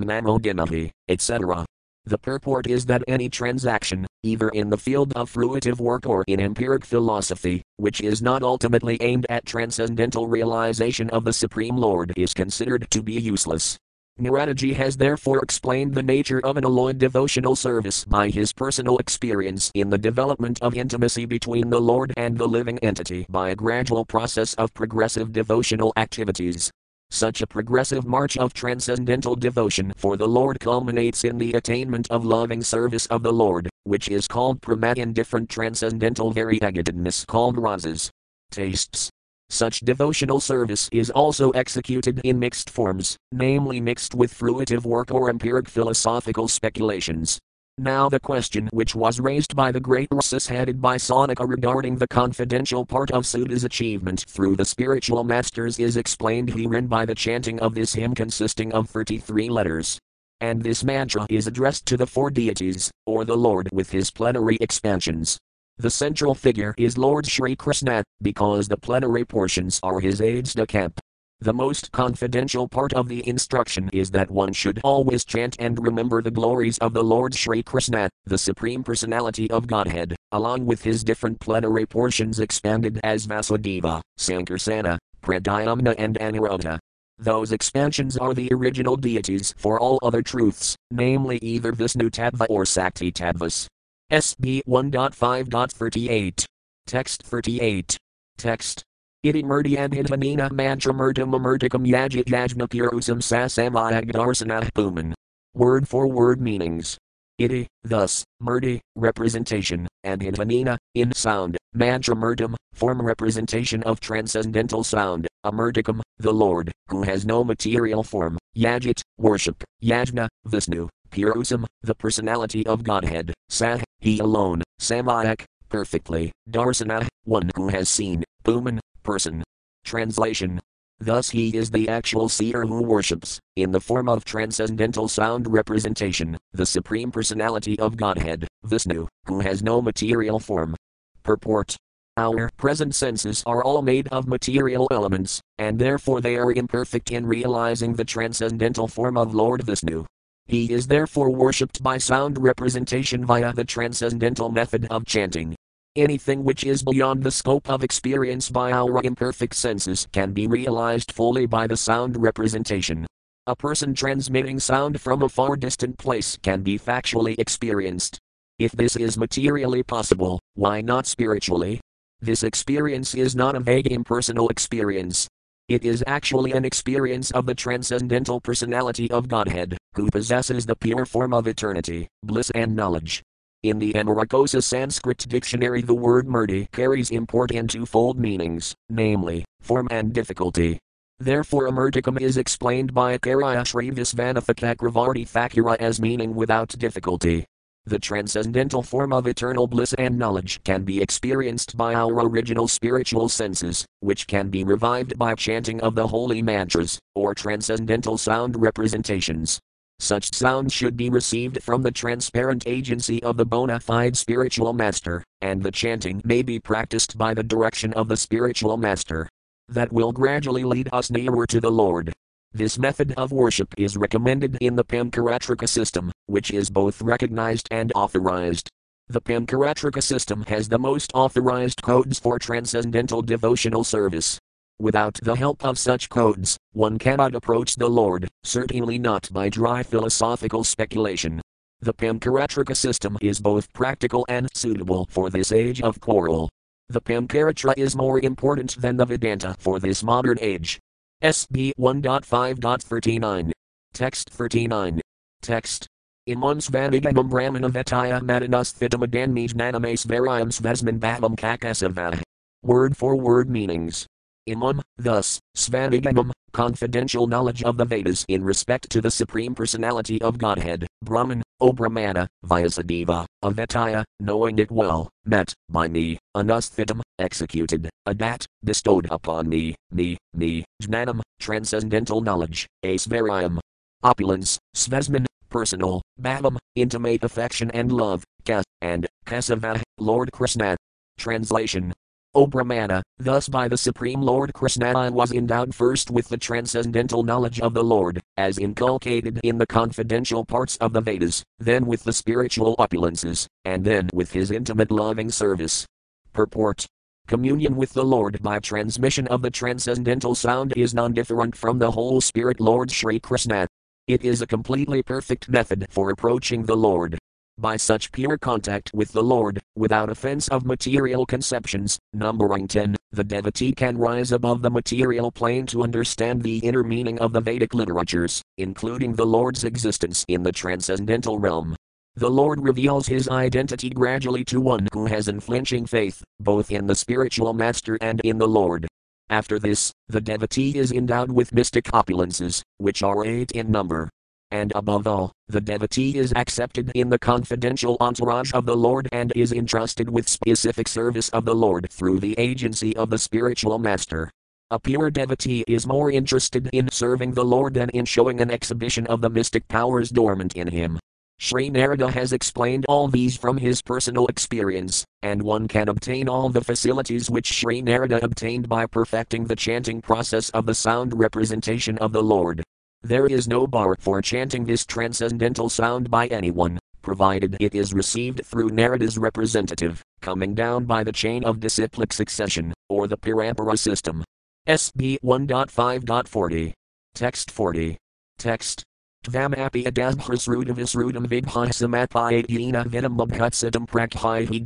unanimity, etc. The purport is that any transaction, either in the field of fruitive work or in empiric philosophy, which is not ultimately aimed at transcendental realization of the Supreme Lord, is considered to be useless. Naradaji has therefore explained the nature of an alloyed devotional service by his personal experience in the development of intimacy between the Lord and the living entity by a gradual process of progressive devotional activities. Such a progressive march of transcendental devotion for the Lord culminates in the attainment of loving service of the Lord, which is called prema in different transcendental variegatedness called rasas. Tastes. Such devotional service is also executed in mixed forms, namely mixed with fruitive work or empiric philosophical speculations. Now, the question which was raised by the great Rasis headed by Saunaka regarding the confidential part of Suda's achievement through the spiritual masters is explained herein by the chanting of this hymn consisting of 33 letters. And this mantra is addressed to the four deities, or the Lord with his plenary expansions. The central figure is Lord Sri Krishna, because the plenary portions are his aides de camp. The most confidential part of the instruction is that one should always chant and remember the glories of the Lord Sri Krishna, the Supreme Personality of Godhead, along with his different plenary portions expanded as Vasudeva, Sankarsana, Pradyumna, and Aniruddha. Those expansions are the original deities for all other truths, namely either Vishnu Tattva or Sakti Tattvas. SB 1.5.38. Text 38. Text. Iti murdyadhidhamina mantramurtam amurtikam yajit yajnapurusam sasamayagdarsanah puman. Word for word meanings. Iti, thus, murdi, representation, and hidvanina, in sound, mantramurtam, form representation of transcendental sound, amurtikam, the Lord, who has no material form, yajit, worship, yajna, Vishnu, Purusam, the personality of Godhead, Sah, he alone, Samayak, perfectly, Darsana, one who has seen, Puman, person. Translation Thus he is the actual seer who worships, in the form of transcendental sound representation, the Supreme Personality of Godhead, Vishnu, who has no material form. Purport Our present senses are all made of material elements, and therefore they are imperfect in realizing the transcendental form of Lord Vishnu. He is therefore worshipped by sound representation via the transcendental method of chanting. Anything which is beyond the scope of experience by our imperfect senses can be realized fully by the sound representation. A person transmitting sound from a far distant place can be factually experienced. If this is materially possible, why not spiritually? This experience is not a vague impersonal experience, it is actually an experience of the transcendental personality of Godhead, who possesses the pure form of eternity, bliss, and knowledge. In the Amarakosa Sanskrit dictionary, the word murti carries import in twofold meanings, namely, form and difficulty. Therefore, amurtikam is explained by Akarya Srivisvanathakakravarti Thakura as meaning without difficulty. The transcendental form of eternal bliss and knowledge can be experienced by our original spiritual senses, which can be revived by chanting of the holy mantras, or transcendental sound representations. Such sound should be received from the transparent agency of the bona fide spiritual master, and the chanting may be practiced by the direction of the spiritual master. That will gradually lead us nearer to the Lord. This method of worship is recommended in the Pankaratrika system, which is both recognized and authorized. The Pankaratrika system has the most authorized codes for transcendental devotional service. Without the help of such codes, one cannot approach the Lord, certainly not by dry philosophical speculation. The Pankaratrika system is both practical and suitable for this age of quarrel. The Pankaratra is more important than the Vedanta for this modern age. SB 1.5.39. Text 39. Text. Imam Svanigamam Brahmana Vetaya Madanas Thitamadanmij Nanames Variam Svesman Bhavam Kakasava. Word for word meanings. Imam, thus, Svanigamam, confidential knowledge of the Vedas in respect to the Supreme Personality of Godhead, Brahman, O Brahmana, Vyasadeva, Avetaya, knowing it well, met, by me, anusthitam, executed, adat, bestowed upon me, me, me, jnanam, transcendental knowledge, asvaryam, opulence, svesman, personal, bhavam, intimate affection and love, kas, and kasava, Lord Krishna. Translation O Brahmana, thus by the Supreme Lord Krishna I was endowed first with the transcendental knowledge of the Lord, as inculcated in the confidential parts of the Vedas, then with the spiritual opulences, and then with his intimate loving service. Purport Communion with the Lord by transmission of the transcendental sound is non different from the whole Spirit Lord Sri Krishna. It is a completely perfect method for approaching the Lord. By such pure contact with the Lord, without offense of material conceptions, numbering 10, the devotee can rise above the material plane to understand the inner meaning of the Vedic literatures, including the Lord's existence in the transcendental realm. The Lord reveals his identity gradually to one who has unflinching faith, both in the spiritual master and in the Lord. After this, the devotee is endowed with mystic opulences, which are eight in number, and above all, the devotee is accepted in the confidential entourage of the Lord and is entrusted with specific service of the Lord through the agency of the spiritual master. A pure devotee is more interested in serving the Lord than in showing an exhibition of the mystic powers dormant in him. Sri Narada has explained all these from his personal experience, and one can obtain all the facilities which Sri Narada obtained by perfecting the chanting process of the sound representation of the Lord. There is no bar for chanting this transcendental sound by anyone, provided it is received through Narada's representative, coming down by the chain of disciplic succession, or the Parampara system. SB 1.5.40. Text 40. Text. Tvam api adabhasrudam visrudam vidhasamapayat yena vidam labhutsitam prakhaihi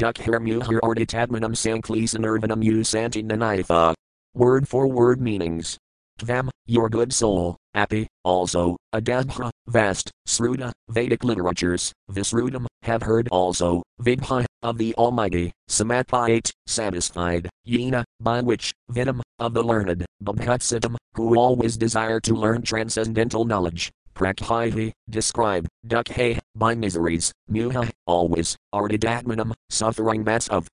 sanklisanirvanam usanti nanitha. Word for word meanings. Tvam, your good soul, Api, also, Adabha, vast, Sruta, Vedic literatures, Visrudam, have heard also, Vidha, of the Almighty, Samapayat, satisfied, Yena, by which, Vidam, of the learned, Babhutsitam, who always desire to learn transcendental knowledge. Prakhihi, describe, Dukhe, by miseries, Muha, always, Ardidatmanam, suffering mass of,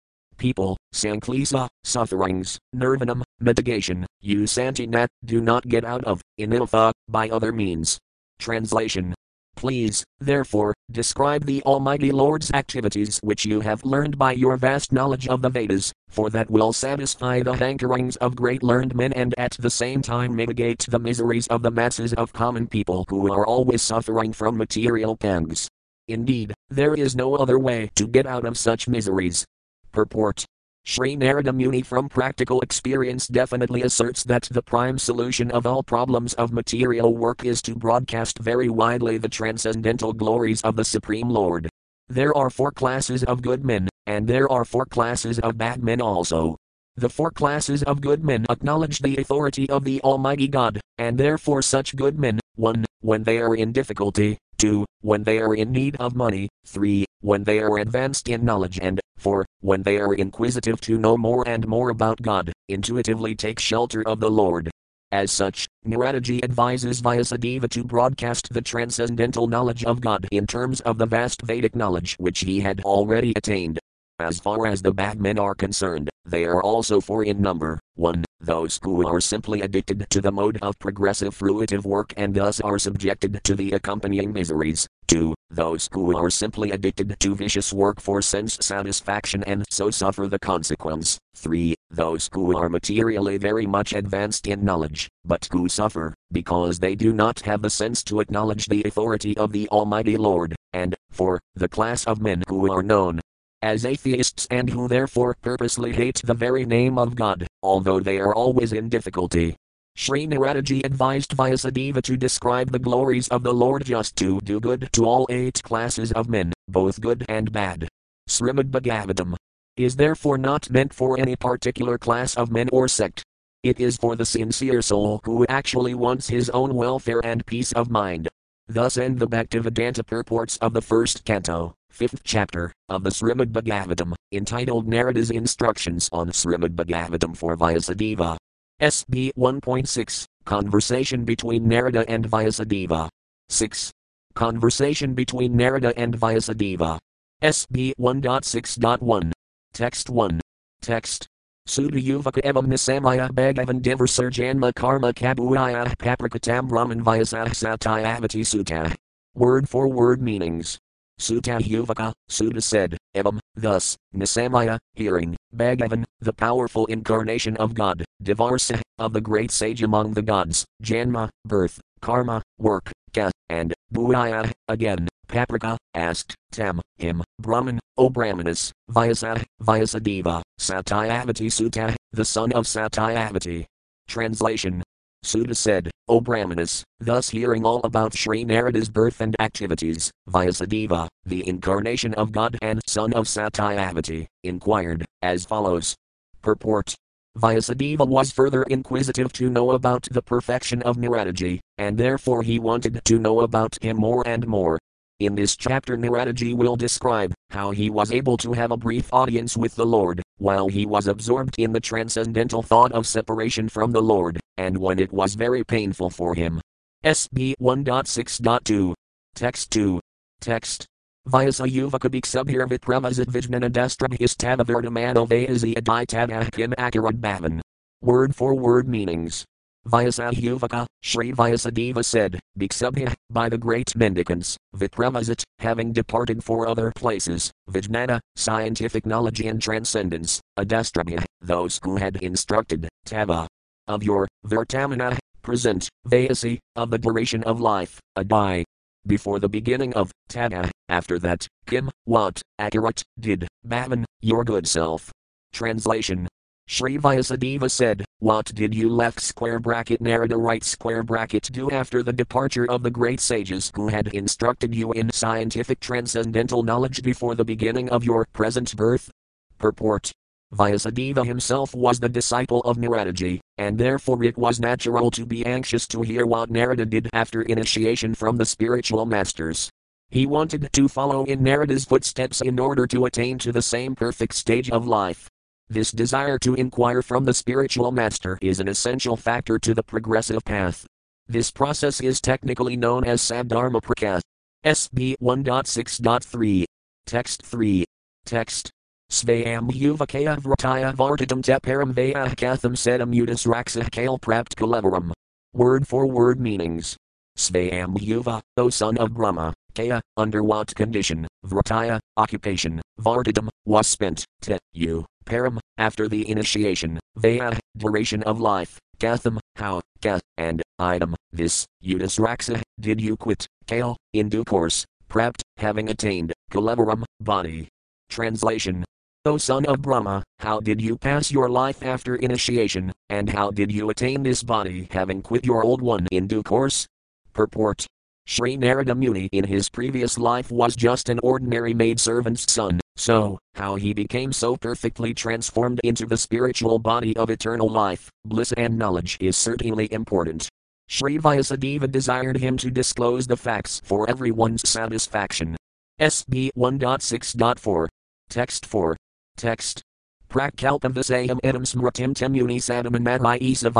people, Sanklisa, sufferings, Nirvanam, mitigation, you Santinat, do not get out of, Iniltha, by other means. Translation. Please, therefore, describe the Almighty Lord's activities which you have learned by your vast knowledge of the Vedas, for that will satisfy the hankerings of great learned men and at the same time mitigate the miseries of the masses of common people who are always suffering from material pangs. Indeed, there is no other way to get out of such miseries, Purport Sri Narada Muni from practical experience definitely asserts that the prime solution of all problems of material work is to broadcast very widely the transcendental glories of the Supreme Lord. There are four classes of good men, and there are four classes of bad men also. The four classes of good men acknowledge the authority of the Almighty God, and therefore such good men, 1. When they are in difficulty, 2. When they are in need of money, 3. When they are advanced in knowledge, and 4. When they are inquisitive to know more and more about God, intuitively take shelter of the Lord. As such, Naradaji advises Vyasadeva to broadcast the transcendental knowledge of God in terms of the vast Vedic knowledge which he had already attained. As far as the bad men are concerned, they are also four in number. 1. Those who are simply addicted to the mode of progressive fruitive work and thus are subjected to the accompanying miseries. 2. Those who are simply addicted to vicious work for sense satisfaction and so suffer the consequence. 3. Those who are materially very much advanced in knowledge, but who suffer, because they do not have the sense to acknowledge the authority of the Almighty Lord. And, 4. The class of men who are known as atheists and who therefore purposely hate the very name of God, although they are always in difficulty. Sri Naradaji advised Vyasadeva to describe the glories of the Lord just to do good to all eight classes of men, both good and bad. Srimad Bhagavatam is therefore not meant for any particular class of men or sect. It is for the sincere soul who actually wants his own welfare and peace of mind. Thus end the Bhaktivedanta purports of the first canto fifth chapter, of the Srimad Bhagavatam, entitled Narada's Instructions on Srimad Bhagavatam for Vyasadeva. SB 1.6 Conversation between Narada and Vyasadeva. 6. Conversation between Narada and Vyasadeva. SB 1.6.1. Text 1. Text. Yuvaka Evam Nisamaya Bhagavan Divarsarjanma Karma Kabuaya Paprikatam Brahman Vyasah Sutta. Word for word meanings. Sutta Yuvaka, Sutta said, Evam, thus, Nisamaya, hearing, Bhagavan, the powerful incarnation of God, Divarsa, of the great sage among the gods, Janma, birth, Karma, work, Ka, and, Bhuaya, again, Paprika, asked, Tam, him, Brahman, O Brahmanas, Vyasa, Vyasadeva, Satyavati Sutta, the son of Satyavati. Translation Sutta said, O Brahmanas, thus hearing all about Sri Narada's birth and activities, Vyasadeva, the incarnation of God and son of Satyavati, inquired, as follows. Purport Vyasadeva was further inquisitive to know about the perfection of Naradaji, and therefore he wanted to know about him more and more. In this chapter, Naradaji will describe how he was able to have a brief audience with the Lord, while he was absorbed in the transcendental thought of separation from the Lord, and when it was very painful for him. SB 1.6.2. Text 2. Text. Vyasa yuvaka subhirvit pravazit vijnanadestrabhistavavertamano vayazi aditadahkim akarad bhavan. Word for word meanings. Vyasayuvaka, Sri Vyasadeva said, Bhiksubhya, by the great mendicants, Vipravasat, having departed for other places, Vijnana, scientific knowledge and transcendence, Adastrabhya, those who had instructed, Tava, of your, Vartamana, present, Vayasi, of the duration of life, Adai. Before the beginning of, Tada, after that, Kim, what, Akarat, did, Bhavan, your good self. Translation Sri Vyasadeva said, What did you left square bracket Narada right square bracket do after the departure of the great sages who had instructed you in scientific transcendental knowledge before the beginning of your present birth? Purport. Vyasadeva himself was the disciple of Naradaji, and therefore it was natural to be anxious to hear what Narada did after initiation from the spiritual masters. He wanted to follow in Narada's footsteps in order to attain to the same perfect stage of life. This desire to inquire from the spiritual master is an essential factor to the progressive path. This process is technically known as Sabdharma Prakas. SB 1.6.3. Text 3. Text. Svayam Yuvakaya Vrataya Vartadam Teparam Vaya Katham Sedam Udis Raksa Kale Prapt Kalevaram. Word for word meanings. Svayam Yuva, O son of Brahma, Kaya, under what condition, Vrataya, occupation, Vartadam, was spent, te, you, param, after the initiation, vaya, duration of life, katham, how, ka, and, item, this, udasraksa, did you quit, kale, in due course, prapt, having attained, kalevaram, body. Translation. O son of Brahma, how did you pass your life after initiation, and how did you attain this body having quit your old one in due course? Purport Sri Narada Muni in his previous life was just an ordinary maidservant's son, so, how he became so perfectly transformed into the spiritual body of eternal life, bliss, and knowledge is certainly important. Sri Vyasadeva desired him to disclose the facts for everyone's satisfaction. SB 1.6.4. Text 4. Text. Prakalpam Visayam Edam Smritim Temuni Sadamanadhi Isa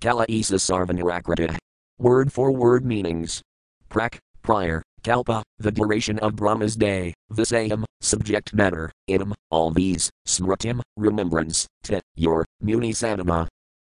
Kala Isa Sarvanirakrita. Word for word meanings prak, prior, kalpa, the duration of Brahma's day, visayam, subject matter, idam, all these, smritim, remembrance, te, your, muni.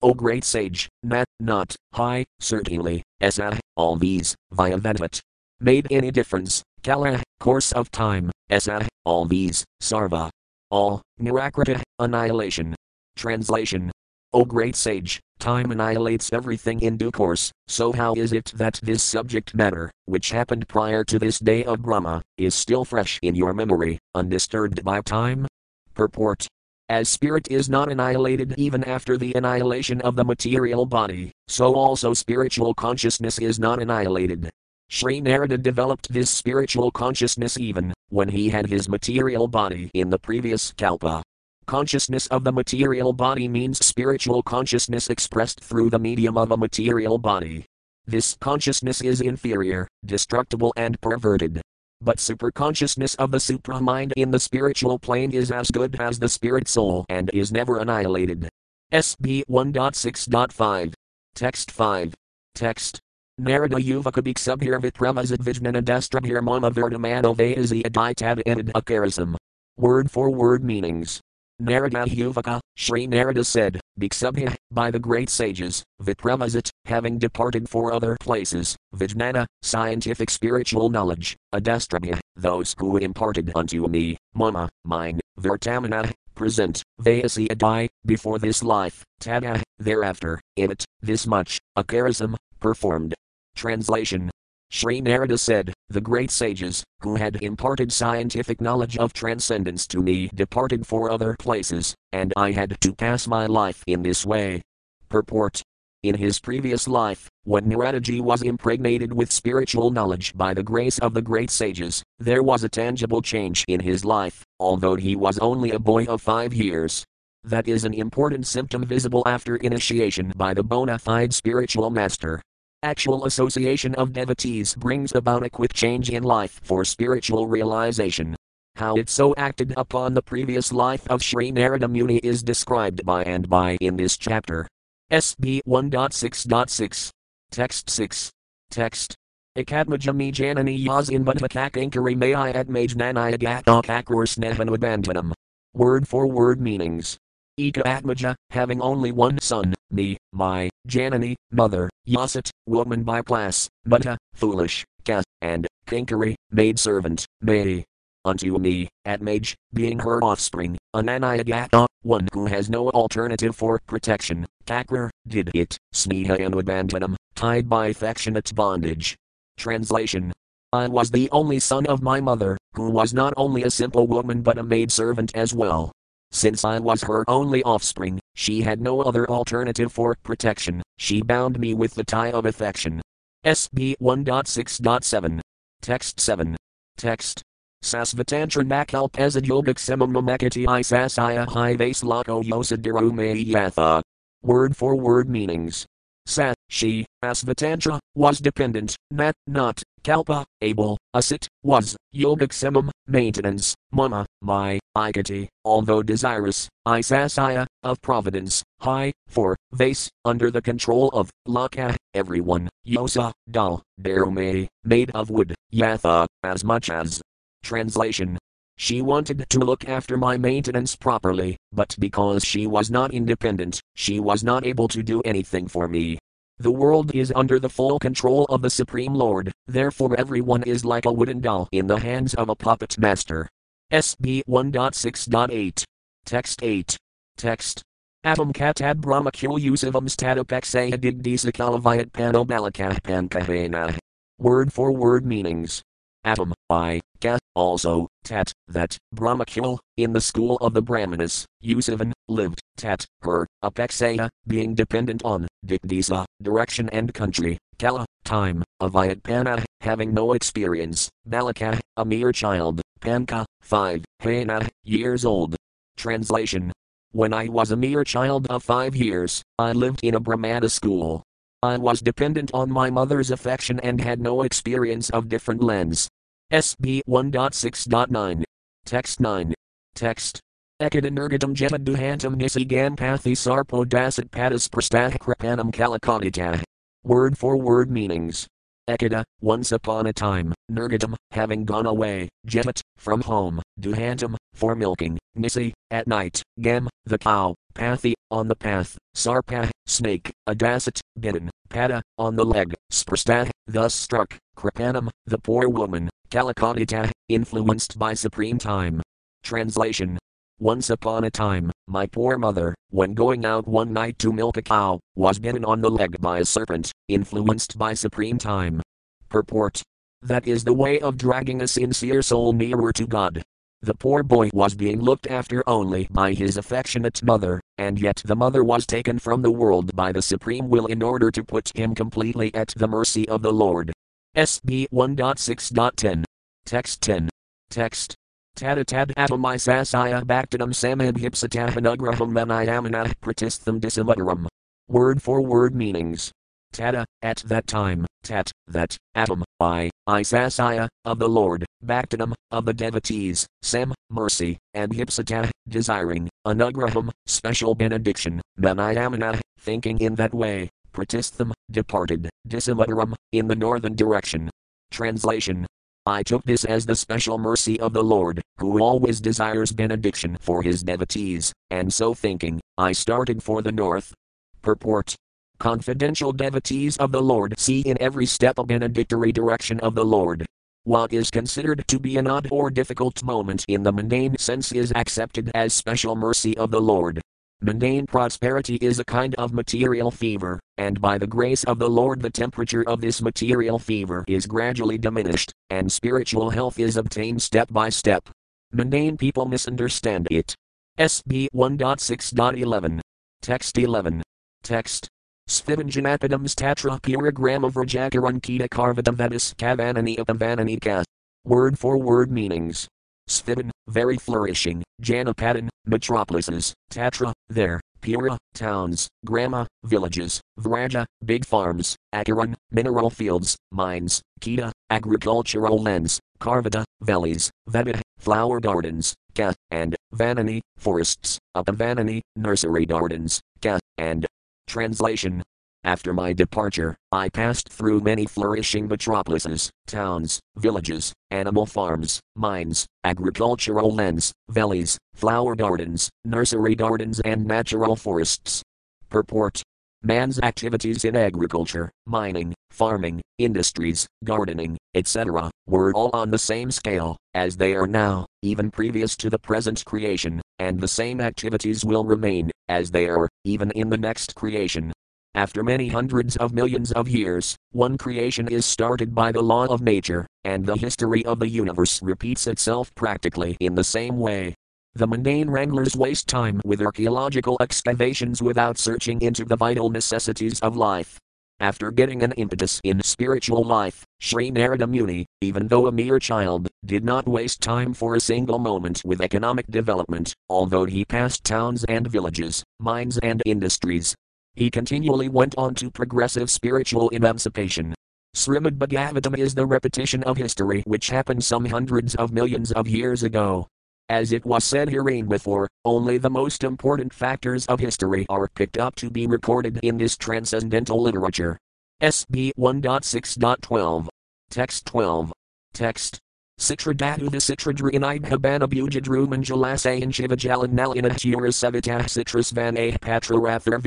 O great sage, nat, not, high, certainly, esa, all these, via vedvat. Made any difference, kala, course of time, esa, all these, sarva. All, nirakrita, annihilation. Translation O great sage, time annihilates everything in due course, so how is it that this subject matter, which happened prior to this day of Brahma, is still fresh in your memory, undisturbed by time? Purport as spirit is not annihilated even after the annihilation of the material body, so also spiritual consciousness is not annihilated. Sri Narada developed this spiritual consciousness even when he had his material body in the previous kalpa. Consciousness of the material body means spiritual consciousness expressed through the medium of a material body. This consciousness is inferior, destructible, and perverted. But superconsciousness of the supramind in the spiritual plane is as good as the spirit soul and is never annihilated. SB 1.6.5. Text 5. Text. Narada Yuvakabik Subhirvit Pramazid Vijnanadastrabhir Mama Verdamano Vayazi Aditad Edid Akarism. Word for word meanings. Narada Yuvaka, Sri Narada said, Bhiksubhya, by the great sages, Vipramasat, having departed for other places, Vijnana, scientific spiritual knowledge, Adastrabhya, those who imparted unto me, mama, mine, Vertamana, present, Vayasi Adai, before this life, Tada, thereafter, in it, this much, a charism, performed. Translation Sri Narada said, The great sages, who had imparted scientific knowledge of transcendence to me, departed for other places, and I had to pass my life in this way. Purport in his previous life, when Naradaji was impregnated with spiritual knowledge by the grace of the great sages, there was a tangible change in his life, although he was only a boy of five years. That is an important symptom visible after initiation by the bona fide spiritual master. Actual association of devotees brings about a quick change in life for spiritual realization. How it so acted upon the previous life of Sri Narada Muni is described by and by in this chapter. SB 1.6.6. Text 6. Text. Ekadmajami janani yas in badhakankari may I admage nanaya gatakakur snehanabandhanam. Word for word meanings. Eka Atmaja, having only one son, me, my, Janani, mother, Yasat, woman by class, Mutta, foolish, Ka, and, Kankari, maid servant, May, unto me, Atmage, being her offspring, Ananayagata, one who has no alternative for protection, Kakrar, did it, Sneha and Anubandhanam, tied by affectionate bondage. Translation I was the only son of my mother, who was not only a simple woman but a maid servant as well. Since I was her only offspring, she had no other alternative for protection, she bound me with the tie of affection. SB 1.6.7. Text 7. Text. Sasvatantra nakalpezad yogic samamakati isasaya hi vaslako yosadirume yatha. Word for word meanings. Sat, she, Asvatantra, was dependent, nat, not, kalpa, able, asit, was, yogaxemum, maintenance, mama, my, ikati, although desirous, isasaya, of providence, high, for, vase, under the control of, laka, everyone, yosa, dal, darume, made of wood, yatha, as much as. Translation she wanted to look after my maintenance properly, but because she was not independent, she was not able to do anything for me. The world is under the full control of the Supreme Lord, therefore everyone is like a wooden doll in the hands of a puppet master. SB 1.6.8. Text 8. Text. Atom katad brahmakul usavam stadapexaya digdisakalavayat panobalakah pankahena. Word for word meanings. Atom, I, ka, also, tat, that, Brahmakul, in the school of the Brahmanas, Usavan, lived, tat, her, apexaya, being dependent on, dikdisa, direction and country, kala, time, avayatpana, having no experience, balaka, a mere child, panka, five, hena, years old. Translation When I was a mere child of five years, I lived in a Brahmana school. I was dependent on my mother's affection and had no experience of different lands. SB 1.6.9. Text 9. Text. Ekadanergatam jetaduhantam nisigan pathi sarpo dasat padas prastahkrapanam kalakonita. Word for word meanings. Ekada, once upon a time, Nurgatam, having gone away, Jetat, from home, Duhantam, for milking, Nisi, at night, Gam, the cow, Pathi, on the path, Sarpa, snake, Adasat, bidden, Pada, on the leg, Sprastah, thus struck, Kripanam, the poor woman, Kalakanita, influenced by supreme time. Translation Once upon a time, my poor mother, when going out one night to milk a cow, was bitten on the leg by a serpent, influenced by supreme time. Purport That is the way of dragging a sincere soul nearer to God. The poor boy was being looked after only by his affectionate mother, and yet the mother was taken from the world by the supreme will in order to put him completely at the mercy of the Lord. SB 1.6.10. Text 10. Text. Tatatad atomai sasaya bhaktanam samabhipsatahanugraham manayamana pratistham disamutaram. Word for word meanings. Tata, at that time, tat, that, atom, I, I sasaya, of the Lord, bhaktanam, of the devotees, sam, mercy, and hipsata, desiring, anugraham, special benediction, manayamana, thinking in that way, pratistham, departed, disamutaram, in the northern direction. Translation I took this as the special mercy of the Lord, who always desires benediction for his devotees, and so thinking, I started for the north. Purport Confidential devotees of the Lord see in every step a benedictory direction of the Lord. What is considered to be an odd or difficult moment in the mundane sense is accepted as special mercy of the Lord. Mundane prosperity is a kind of material fever, and by the grace of the Lord, the temperature of this material fever is gradually diminished, and spiritual health is obtained step by step. Mundane people misunderstand it. SB 1.6.11. Text 11. Text. Svivanjanapidams tatra puragrama vrajakaran kita karvadam vedis kavanani upavanani ka. Word for word meanings. Svivan, very flourishing, Janapadan, metropolises, Tatra, there, Pura, towns, Grama, villages, Vraja, big farms, Akaran, mineral fields, mines, Kita, agricultural lands, Karvada, valleys, Veda, flower gardens, Ka, and Vanani, forests, Upavanani, nursery gardens, Ka, and Translation after my departure, I passed through many flourishing metropolises, towns, villages, animal farms, mines, agricultural lands, valleys, flower gardens, nursery gardens, and natural forests. Purport Man's activities in agriculture, mining, farming, industries, gardening, etc., were all on the same scale as they are now, even previous to the present creation, and the same activities will remain as they are, even in the next creation. After many hundreds of millions of years, one creation is started by the law of nature, and the history of the universe repeats itself practically in the same way. The mundane wranglers waste time with archaeological excavations without searching into the vital necessities of life. After getting an impetus in spiritual life, Sri Narada Muni, even though a mere child, did not waste time for a single moment with economic development, although he passed towns and villages, mines and industries, he continually went on to progressive spiritual emancipation. Srimad Bhagavatam is the repetition of history which happened some hundreds of millions of years ago. As it was said herein before, only the most important factors of history are picked up to be recorded in this transcendental literature. SB 1.6.12. Text 12. Text. Citradatu the citradruinide habana bujadru manjalasayan shivajalan nalina savitah citrus van a patrarathar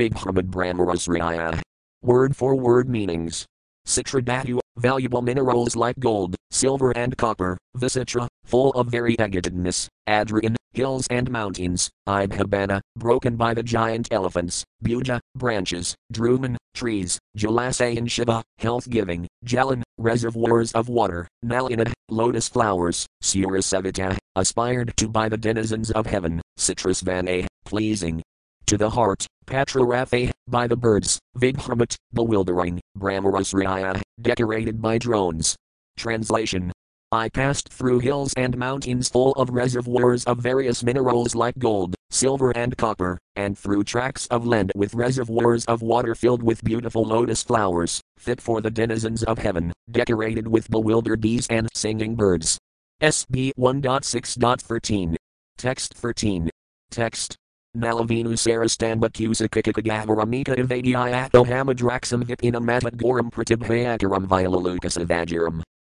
brahmarasriya. Word for word meanings. Citradatu, valuable minerals like gold, silver and copper, Visitra, full of variegativeness, Adrian, hills and mountains, Ibhabana, broken by the giant elephants, Buja, branches, Druman, trees, Jalasayan Shiva, health giving, Jalan, reservoirs of water, Nalina, lotus flowers, Surasavita, aspired to by the denizens of heaven, Citrus vana, pleasing, to the heart, Patrarathe, by the birds, Vighamat, bewildering, Brahmarasriya, decorated by drones. Translation I passed through hills and mountains full of reservoirs of various minerals like gold, silver, and copper, and through tracts of land with reservoirs of water filled with beautiful lotus flowers, fit for the denizens of heaven, decorated with bewildered bees and singing birds. SB 1.6.13. Text 13. Text Nalavinu sarastamba kusakikagaramika evadiato hamadraxam vipina matadgoram pratibhayakaram violalukas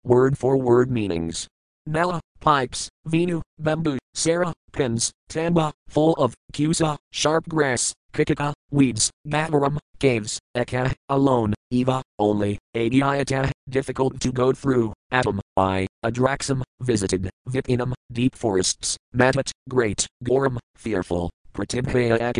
Word for word meanings. Nala, pipes, Venu, bamboo, Sarah, pins, Tamba, full of, Kusa, sharp grass, Kikaka, weeds, Gavaram, caves, Eka, alone, Eva, only, Adiata, difficult to go through, Atom, I, Adraxam, visited, Vipinam, deep forests, Matat, great, Goram, fearful, Pratibhaya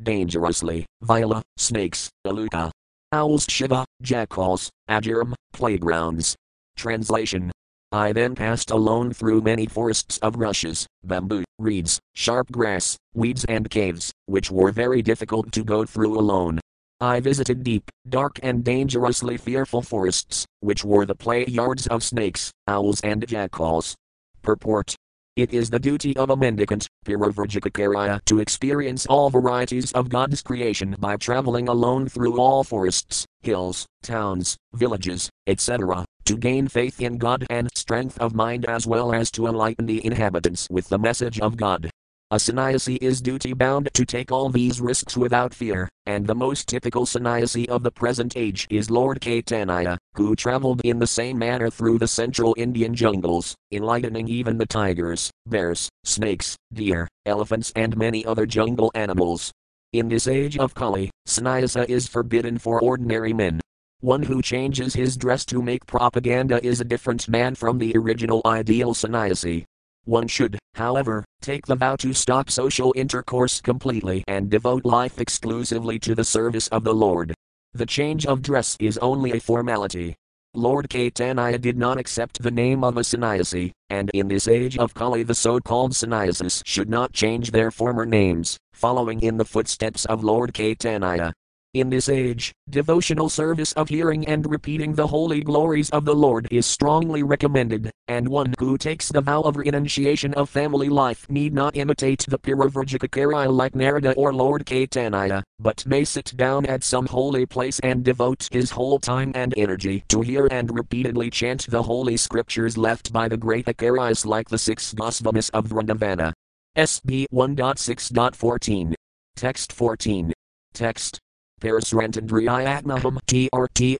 dangerously, Viola, snakes, Aluka. Owls Shiva, jackals, Agiram, playgrounds. Translation I then passed alone through many forests of rushes, bamboo, reeds, sharp grass, weeds, and caves, which were very difficult to go through alone. I visited deep, dark, and dangerously fearful forests, which were the play yards of snakes, owls, and jackals. Purport it is the duty of a mendicant, Piravrajikakarya, to experience all varieties of God's creation by traveling alone through all forests, hills, towns, villages, etc., to gain faith in God and strength of mind as well as to enlighten the inhabitants with the message of God. A sannyasi is duty bound to take all these risks without fear, and the most typical sannyasi of the present age is Lord Caitanya, who traveled in the same manner through the central Indian jungles, enlightening even the tigers, bears, snakes, deer, elephants, and many other jungle animals. In this age of Kali, sannyasa is forbidden for ordinary men. One who changes his dress to make propaganda is a different man from the original ideal sannyasi. One should, however, take the vow to stop social intercourse completely and devote life exclusively to the service of the Lord. The change of dress is only a formality. Lord Caitanya did not accept the name of a sannyasi, and in this age of Kali the so-called sannyasis should not change their former names, following in the footsteps of Lord Caitanya. In this age, devotional service of hearing and repeating the holy glories of the Lord is strongly recommended, and one who takes the vow of renunciation of family life need not imitate the Piravrajikakari like Narada or Lord Caitanya, but may sit down at some holy place and devote his whole time and energy to hear and repeatedly chant the holy scriptures left by the great Acharyas like the six Gosvamis of Vrindavana. SB 1.6.14. Text 14. Text Parasrantandriyatmaham TRT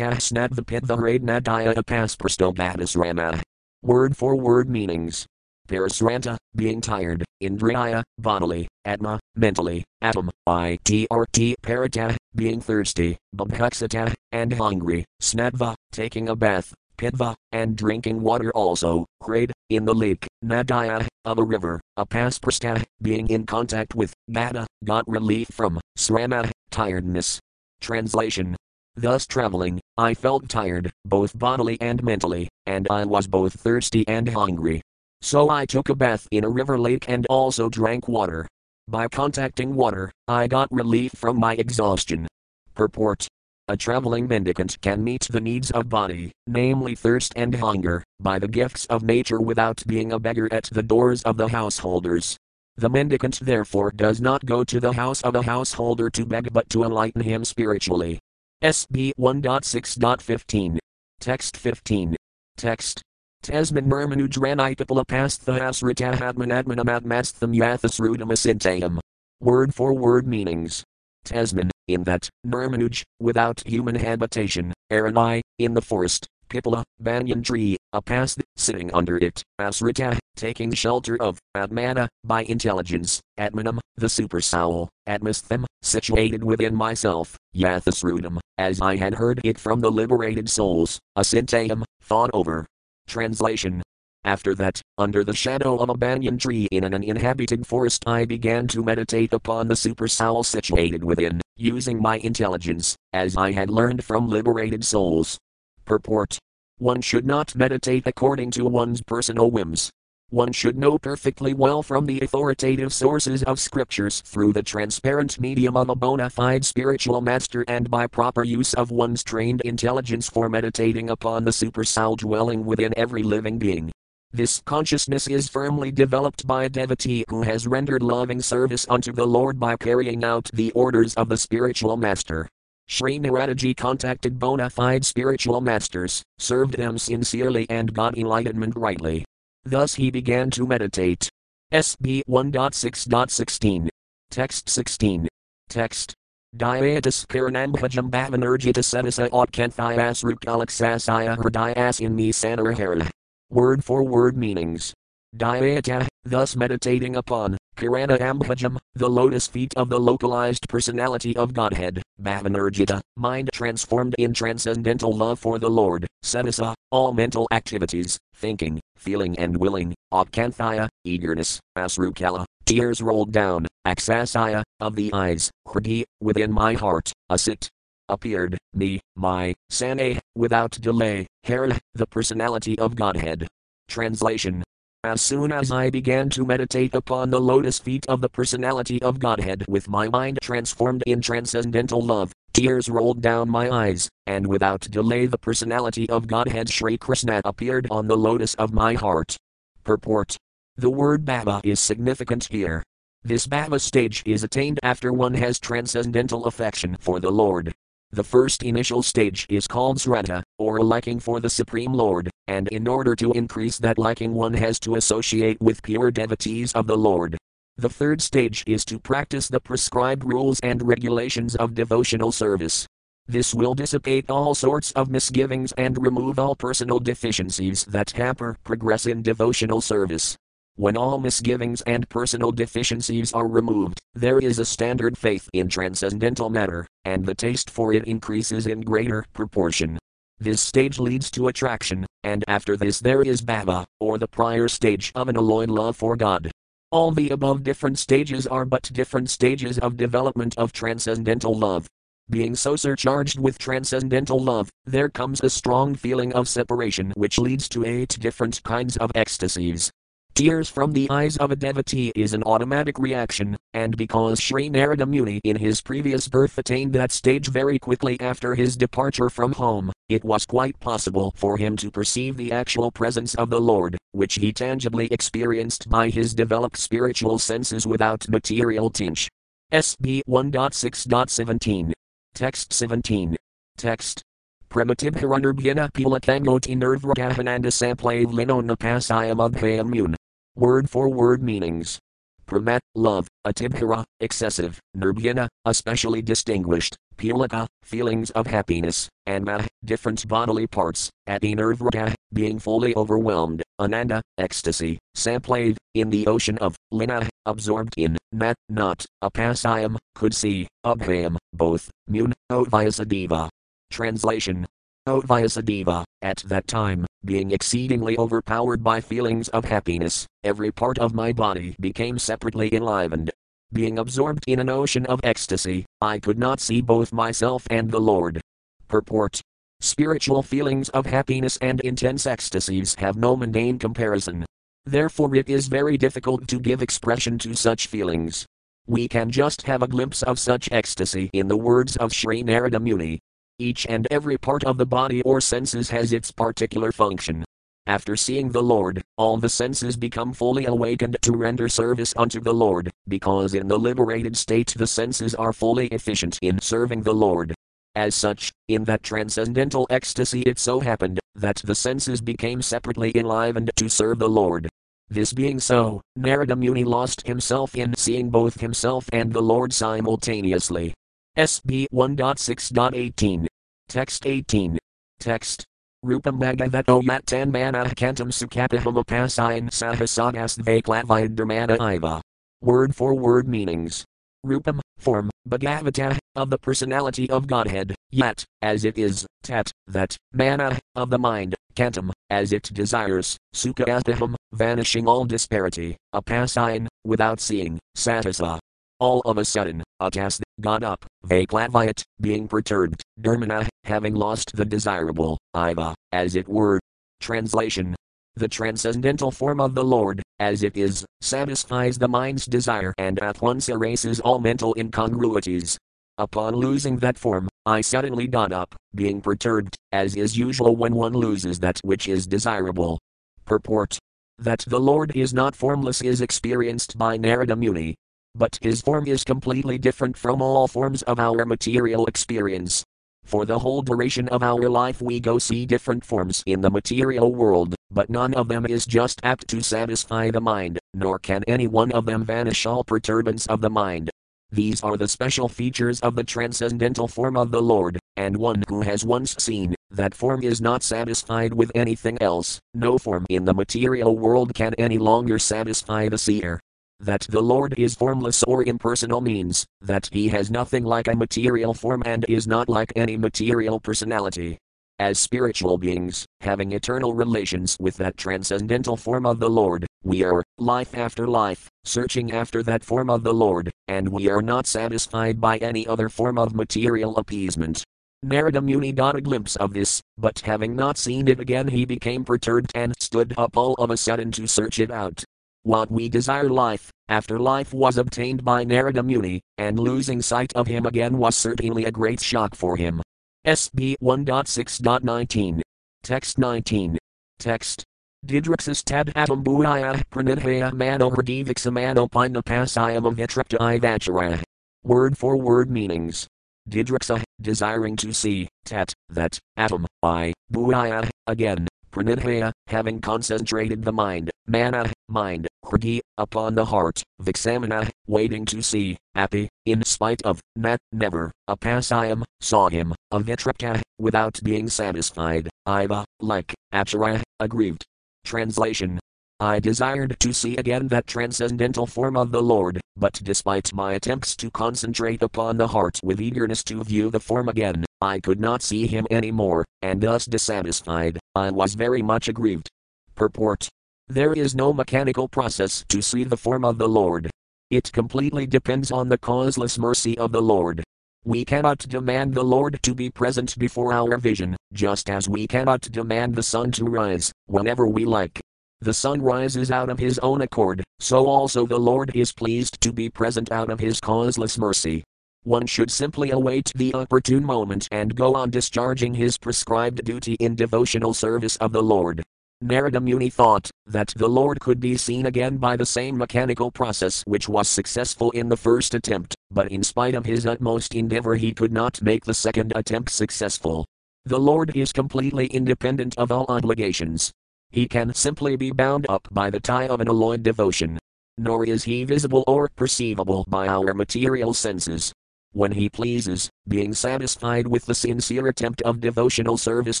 Snadvapidvaradnadaya Apasprastobhatisrama. Word for word meanings. Parasranta, being tired, Indriya, bodily, Atma, mentally, atom, I TRT Parata, being thirsty, Babhaksata, and hungry, Snadva, taking a bath, Pitva, and drinking water also, grade, in the lake, Nadaya, of a river, a Apasprasta, being in contact with, Gata, got relief from, Srama, tiredness. Translation. Thus traveling, I felt tired, both bodily and mentally, and I was both thirsty and hungry. So I took a bath in a river lake and also drank water. By contacting water, I got relief from my exhaustion. Purport a traveling mendicant can meet the needs of body, namely thirst and hunger, by the gifts of nature without being a beggar at the doors of the householders. The mendicant therefore does not go to the house of a householder to beg but to enlighten him spiritually. SB 1.6.15. Text 15. Text. Tasman Murmanujranipapala pasthasritahatmanadmanamatmastham yathasrudamasintam. Word for word meanings. Tasman, in that, Nirmanuj, without human habitation, Aranai, in the forest, Pipala, banyan tree, Apas, sitting under it, Asrita, taking shelter of, Atmana, by intelligence, Atmanam, the super soul, Atmastham, situated within myself, Yathasrudam, as I had heard it from the liberated souls, Asintayam, thought over. Translation after that, under the shadow of a banyan tree in an uninhabited forest, I began to meditate upon the super soul situated within, using my intelligence, as I had learned from liberated souls. Purport One should not meditate according to one's personal whims. One should know perfectly well from the authoritative sources of scriptures through the transparent medium of a bona fide spiritual master and by proper use of one's trained intelligence for meditating upon the super soul dwelling within every living being. This consciousness is firmly developed by a devotee who has rendered loving service unto the Lord by carrying out the orders of the spiritual master. Sri Naradaji contacted bona fide spiritual masters, served them sincerely, and got enlightenment rightly. Thus he began to meditate. SB 1.6.16. Text 16. Text. Dyatis Karanambhajam Bhavanurjita Sedasa Otkanthayas Rukalaksasaya Hridayas in me Sanarahara. Word for word meanings. Dhyata, thus meditating upon, Kirana Ambhajam, the lotus feet of the localized personality of Godhead, Bhavanurjita, mind transformed in transcendental love for the Lord, Sedasa, all mental activities, thinking, feeling and willing, Abkanthaya, eagerness, Asrukala, tears rolled down, Aksasaya, of the eyes, Hridi, within my heart, Asit, appeared, me, my, Sane, without delay, Hera, the personality of Godhead. Translation As soon as I began to meditate upon the lotus feet of the personality of Godhead with my mind transformed in transcendental love, tears rolled down my eyes, and without delay the personality of Godhead Sri Krishna appeared on the lotus of my heart. Purport The word Bhava is significant here. This Bhava stage is attained after one has transcendental affection for the Lord. The first initial stage is called Sraddha, or liking for the Supreme Lord, and in order to increase that liking, one has to associate with pure devotees of the Lord. The third stage is to practice the prescribed rules and regulations of devotional service. This will dissipate all sorts of misgivings and remove all personal deficiencies that hamper progress in devotional service. When all misgivings and personal deficiencies are removed, there is a standard faith in transcendental matter, and the taste for it increases in greater proportion. This stage leads to attraction, and after this there is bhava, or the prior stage of an alloyed love for God. All the above different stages are but different stages of development of transcendental love. Being so surcharged with transcendental love, there comes a strong feeling of separation which leads to eight different kinds of ecstasies. Tears from the eyes of a devotee is an automatic reaction, and because Sri Narada Muni in his previous birth attained that stage very quickly after his departure from home, it was quite possible for him to perceive the actual presence of the Lord, which he tangibly experienced by his developed spiritual senses without material tinge. SB 1.6.17. Text 17. Text. Primitive Hirunurbhyana Pilakangoti Nervragahananda Samplav Linona Pasayam Adhayam Word for word meanings. Pramat, love, atibhira, excessive, nirbhyana, especially distinguished, pulaka, feelings of happiness, and mah, different bodily parts, atinirvrata, ah, being fully overwhelmed, ananda, ecstasy, samplave, in the ocean of, lina, absorbed in, nat, not, apasayam, could see, abhayam, both, mun, O Vyasadeva. Translation O Vyasadeva, at that time, being exceedingly overpowered by feelings of happiness, every part of my body became separately enlivened. Being absorbed in an ocean of ecstasy, I could not see both myself and the Lord. Purport Spiritual feelings of happiness and intense ecstasies have no mundane comparison. Therefore, it is very difficult to give expression to such feelings. We can just have a glimpse of such ecstasy in the words of Sri Narada Muni, each and every part of the body or senses has its particular function. After seeing the Lord, all the senses become fully awakened to render service unto the Lord, because in the liberated state the senses are fully efficient in serving the Lord. As such, in that transcendental ecstasy it so happened that the senses became separately enlivened to serve the Lord. This being so, Narada Muni lost himself in seeing both himself and the Lord simultaneously. SB 1.6.18. Text 18. Text. Rupam Bhagavato Yatan Mana Kantam Sukapaham Apasayan Sahasagas Dvaklavidharmana Iva. Word for word meanings. Rupam, form, Bhagavata, of the personality of Godhead, yet, as it is, tat, that, mana, of the mind, kantam, as it desires, sukapaham, vanishing all disparity, apasayan, without seeing, satasa, all of a sudden, Atas got up, Vaklavayat, being perturbed, Dharmana, having lost the desirable, Iva, as it were. Translation The transcendental form of the Lord, as it is, satisfies the mind's desire and at once erases all mental incongruities. Upon losing that form, I suddenly got up, being perturbed, as is usual when one loses that which is desirable. Purport that the Lord is not formless is experienced by Narada Muni, but his form is completely different from all forms of our material experience. For the whole duration of our life, we go see different forms in the material world, but none of them is just apt to satisfy the mind, nor can any one of them vanish all perturbance of the mind. These are the special features of the transcendental form of the Lord, and one who has once seen that form is not satisfied with anything else. No form in the material world can any longer satisfy the seer. That the Lord is formless or impersonal means that he has nothing like a material form and is not like any material personality. As spiritual beings, having eternal relations with that transcendental form of the Lord, we are, life after life, searching after that form of the Lord, and we are not satisfied by any other form of material appeasement. Narada Muni got a glimpse of this, but having not seen it again, he became perturbed and stood up all of a sudden to search it out. What we desire life, after life was obtained by Narada Muni, and losing sight of him again was certainly a great shock for him. SB 1.6.19. Text 19. Text. Didrixis tad atom buaya pranidhaya mano hrdivixamano pinapasayam vitripta ivachara. Word for word meanings. Didrixa, desiring to see, tat, that, atom, I, buaya, again, pranidhaya, having concentrated the mind, mana, mind, hrdi, upon the heart, vixamana, waiting to see, api, in spite of, nat, never, apasayam, saw him, avitripta, without being satisfied, iva, like, achara, aggrieved. Translation I desired to see again that transcendental form of the Lord, but despite my attempts to concentrate upon the heart with eagerness to view the form again, I could not see him any more, and thus dissatisfied, I was very much aggrieved. Purport There is no mechanical process to see the form of the Lord. It completely depends on the causeless mercy of the Lord. We cannot demand the Lord to be present before our vision, just as we cannot demand the sun to rise, whenever we like. The sun rises out of his own accord, so also the Lord is pleased to be present out of his causeless mercy. One should simply await the opportune moment and go on discharging his prescribed duty in devotional service of the Lord. Narada Muni thought that the Lord could be seen again by the same mechanical process which was successful in the first attempt, but in spite of his utmost endeavor he could not make the second attempt successful. The Lord is completely independent of all obligations, he can simply be bound up by the tie of an alloyed devotion. Nor is he visible or perceivable by our material senses. When he pleases, being satisfied with the sincere attempt of devotional service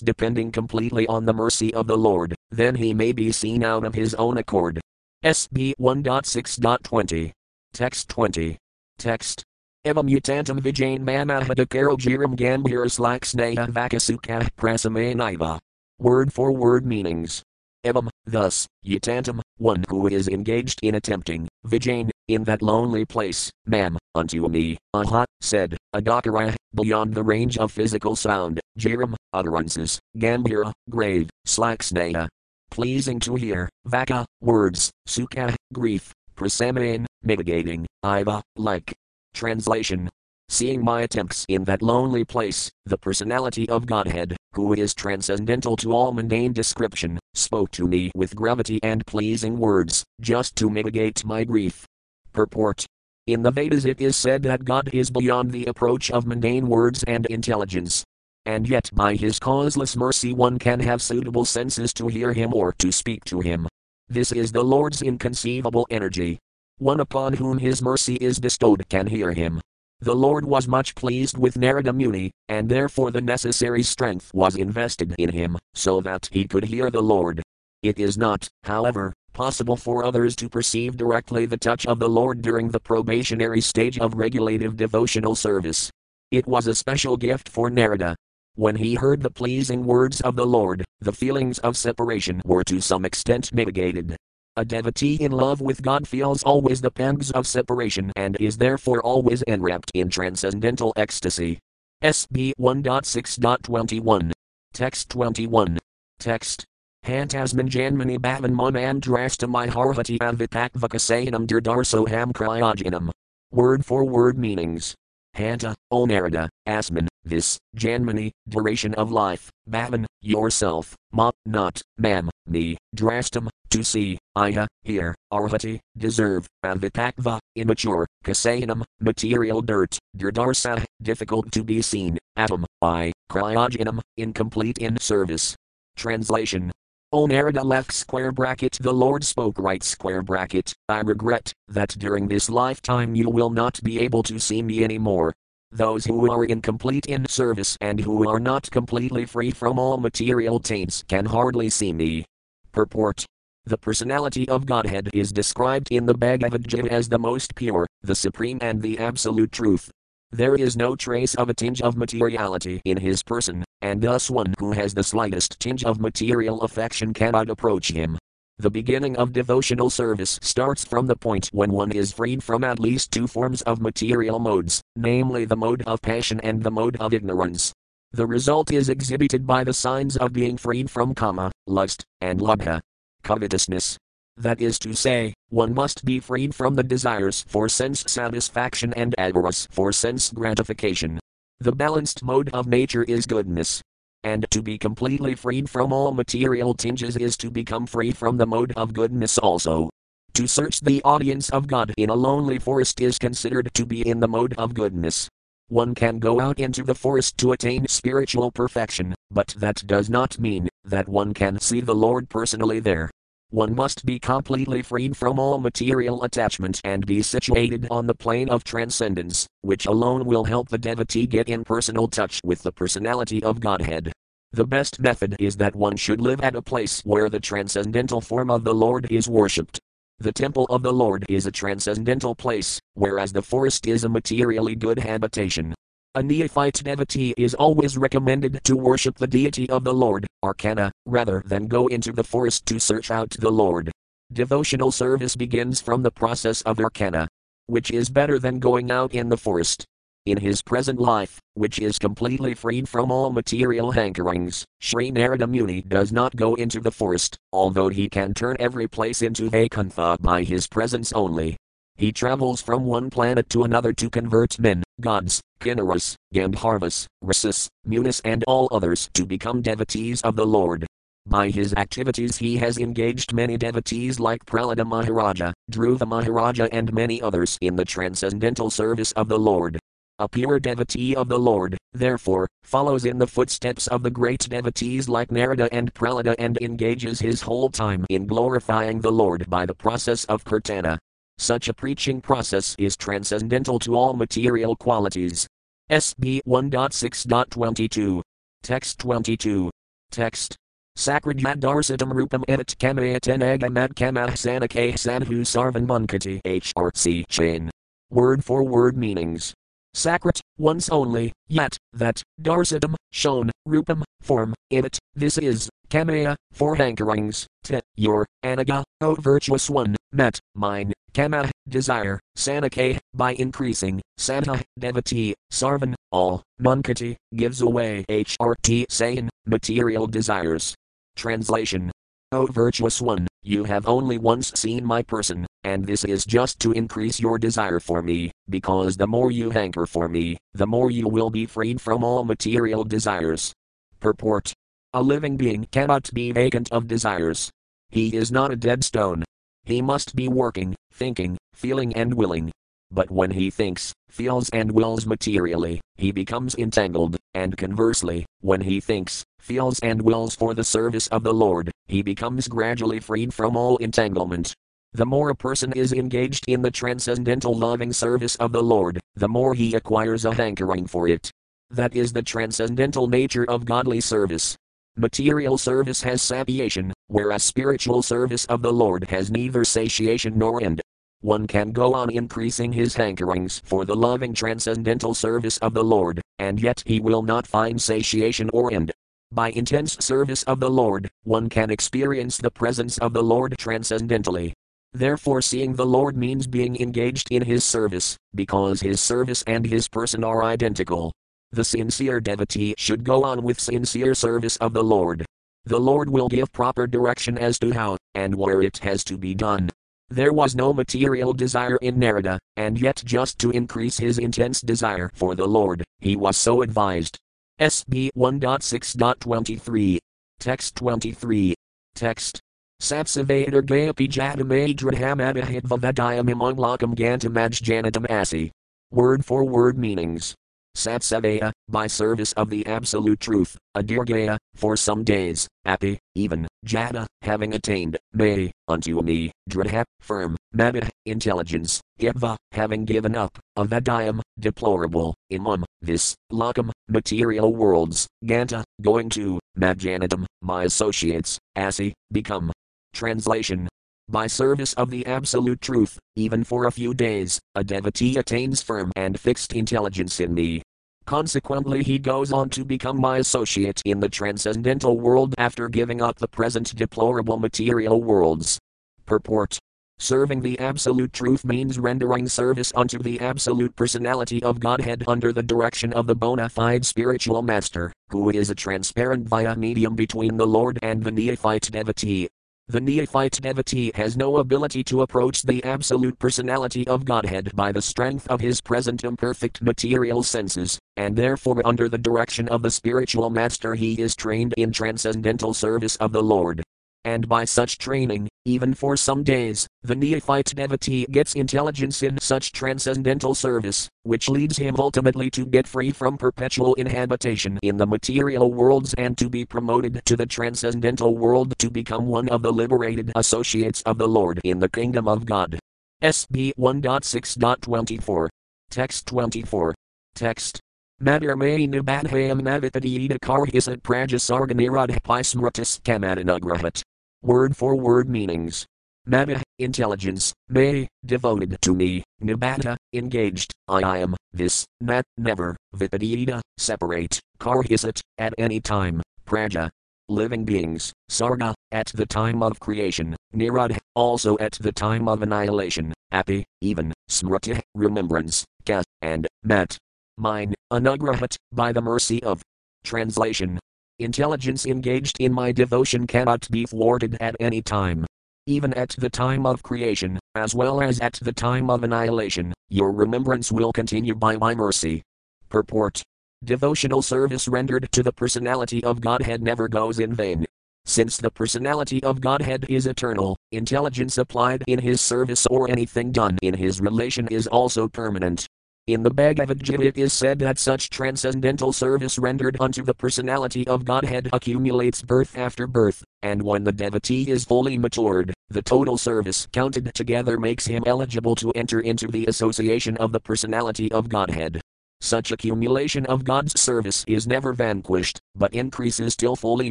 depending completely on the mercy of the Lord, then he may be seen out of his own accord. SB 1.6.20. Text 20. Text. Eva mutantum vijain mamahadakaro jiram gambhiras laksneha vakasukah prasamayaniva. Word for word meanings. Evam, thus, yatantam, one who is engaged in attempting, Vijane, in that lonely place, mam, unto me, aha, said, adakara, beyond the range of physical sound, jiram, utterances, Gambira, grave, slaksneha, pleasing to hear, vaka, words, sukha, grief, prasamayan, mitigating, iva, like. Translation Seeing my attempts in that lonely place, the personality of Godhead, who is transcendental to all mundane description, spoke to me with gravity and pleasing words, just to mitigate my grief. Purport In the Vedas it is said that God is beyond the approach of mundane words and intelligence. And yet, by his causeless mercy, one can have suitable senses to hear him or to speak to him. This is the Lord's inconceivable energy. One upon whom his mercy is bestowed can hear him, the Lord was much pleased with Narada Muni, and therefore the necessary strength was invested in him, so that he could hear the Lord. It is not, however, possible for others to perceive directly the touch of the Lord during the probationary stage of regulative devotional service. It was a special gift for Narada. When he heard the pleasing words of the Lord, the feelings of separation were to some extent mitigated. A devotee in love with God feels always the pangs of separation and is therefore always enwrapped in transcendental ecstasy. SB 1.6.21. Text 21. Text. Hantasman Janmani Bhavan Manandrastamai Harhati Avipakvakasayanam Dirdarsoham Kryojanam. Word for word meanings. Hanta, O Narada, Asman, this, Janmani, duration of life, Bhavan, yourself, Ma, not, Mam, me, Drastam, to see, Iya, here, Arhati, deserve, Avipakva, immature, Kasayanam, material dirt, Dirdarsa, difficult to be seen, Atom, I, Cryogenum, incomplete in service. Translation O Narada left square bracket the Lord spoke right square bracket, I regret that during this lifetime you will not be able to see me anymore. Those who are incomplete in service and who are not completely free from all material taints can hardly see me. Purport the personality of Godhead is described in the Bhagavad Gita as the most pure, the supreme, and the absolute truth. There is no trace of a tinge of materiality in his person, and thus one who has the slightest tinge of material affection cannot approach him. The beginning of devotional service starts from the point when one is freed from at least two forms of material modes, namely the mode of passion and the mode of ignorance. The result is exhibited by the signs of being freed from kama, lust, and lobha, covetousness. That is to say, one must be freed from the desires for sense satisfaction and avarice for sense gratification. The balanced mode of nature is goodness. And to be completely freed from all material tinges is to become free from the mode of goodness also. To search the audience of God in a lonely forest is considered to be in the mode of goodness. One can go out into the forest to attain spiritual perfection, but that does not mean that one can see the Lord personally there. One must be completely freed from all material attachment and be situated on the plane of transcendence, which alone will help the devotee get in personal touch with the personality of Godhead. The best method is that one should live at a place where the transcendental form of the Lord is worshipped. The temple of the Lord is a transcendental place, whereas the forest is a materially good habitation. A neophyte devotee is always recommended to worship the deity of the Lord, Arcana, rather than go into the forest to search out the Lord. Devotional service begins from the process of Arcana, which is better than going out in the forest. In his present life, which is completely freed from all material hankerings, Sri Narada Muni does not go into the forest, although he can turn every place into Vaikuntha by his presence only. He travels from one planet to another to convert men, gods, kinnaras, Gandharvas, Rasis, Munis, and all others to become devotees of the Lord. By his activities, he has engaged many devotees like Prahlada Maharaja, Dhruva Maharaja, and many others in the transcendental service of the Lord. A pure devotee of the Lord, therefore, follows in the footsteps of the great devotees like Narada and Prahlada and engages his whole time in glorifying the Lord by the process of kirtana. Such a preaching process is transcendental to all material qualities. SB 1.6.22. Text 22. Text. Sakradya darsitam rupam et kamayatanagam kamah sanake sadhu sarvan munkati HRC chain. Word for word meanings. Sakrat, once only, yet, that, darsitam, shown, rupam, form, it, this is, kamaya, for hankerings, te, your, anaga, O virtuous one, met, mine, kama, desire, sanake, by increasing, sadha, devotee, sarvan, all, munkati, gives away HRT saying, material desires. Translation O virtuous one, you have only once seen my person, and this is just to increase your desire for me, because the more you hanker for me, the more you will be freed from all material desires. Purport A living being cannot be vacant of desires. He is not a dead stone. He must be working, thinking, feeling, and willing. But when he thinks, feels, and wills materially, he becomes entangled, and conversely, when he thinks, feels, and wills for the service of the Lord, he becomes gradually freed from all entanglement. The more a person is engaged in the transcendental loving service of the Lord, the more he acquires a hankering for it. That is the transcendental nature of godly service. Material service has satiation, whereas spiritual service of the Lord has neither satiation nor end. One can go on increasing his hankerings for the loving transcendental service of the Lord, and yet he will not find satiation or end. By intense service of the Lord, one can experience the presence of the Lord transcendentally. Therefore, seeing the Lord means being engaged in His service, because His service and His person are identical. The sincere devotee should go on with sincere service of the Lord. The Lord will give proper direction as to how, and where it has to be done. There was no material desire in Narada, and yet just to increase his intense desire for the Lord, he was so advised. SB 1.6.23. Text 23. Text. Sapsavader Gayapi Jadamadradhamadahitva Vedayam Imanglakam Gantamaj Janatam Asi. Word for word meanings. Satsavaya, by service of the Absolute Truth, Adirgaya, for some days, Api, even, Jada, having attained, may, unto me, Dradha, firm, Madah, intelligence, Hitva, having given up, Avadayam, deplorable, Imam, this, Lakam, material worlds, Ganta, going to, Majanatam, my associates, Asi, become. Translation by service of the Absolute Truth, even for a few days, a devotee attains firm and fixed intelligence in me. Consequently, he goes on to become my associate in the transcendental world after giving up the present deplorable material worlds. Purport Serving the Absolute Truth means rendering service unto the Absolute Personality of Godhead under the direction of the bona fide spiritual master, who is a transparent via medium between the Lord and the neophyte devotee. The neophyte devotee has no ability to approach the absolute personality of Godhead by the strength of his present imperfect material senses, and therefore, under the direction of the spiritual master, he is trained in transcendental service of the Lord and by such training, even for some days, the neophyte devotee gets intelligence in such transcendental service, which leads him ultimately to get free from perpetual inhabitation in the material worlds and to be promoted to the transcendental world to become one of the liberated associates of the Lord in the kingdom of God. SB 1.6.24. Text 24. Text. Madarmay Nibadhayam Navitadita Karhisat Prajasarganiradhapai Smritis Kamananugrahat. Word for word meanings. Mama, intelligence, may, devoted to me, Nibata, engaged, I am, this, not, never, Vipadita, separate, Karhisat, at any time, Praja, living beings, Sarga, at the time of creation, Nirad, also at the time of annihilation, Api, even, Smriti, remembrance, Ka, and, Mat, mine, Anugrahat, by the mercy of. Translation Intelligence engaged in my devotion cannot be thwarted at any time. Even at the time of creation, as well as at the time of annihilation, your remembrance will continue by my mercy. Purport Devotional service rendered to the personality of Godhead never goes in vain. Since the personality of Godhead is eternal, intelligence applied in his service or anything done in his relation is also permanent. In the Bhagavad Gita it is said that such transcendental service rendered unto the personality of Godhead accumulates birth after birth, and when the devotee is fully matured, the total service counted together makes him eligible to enter into the association of the personality of Godhead. Such accumulation of God's service is never vanquished, but increases till fully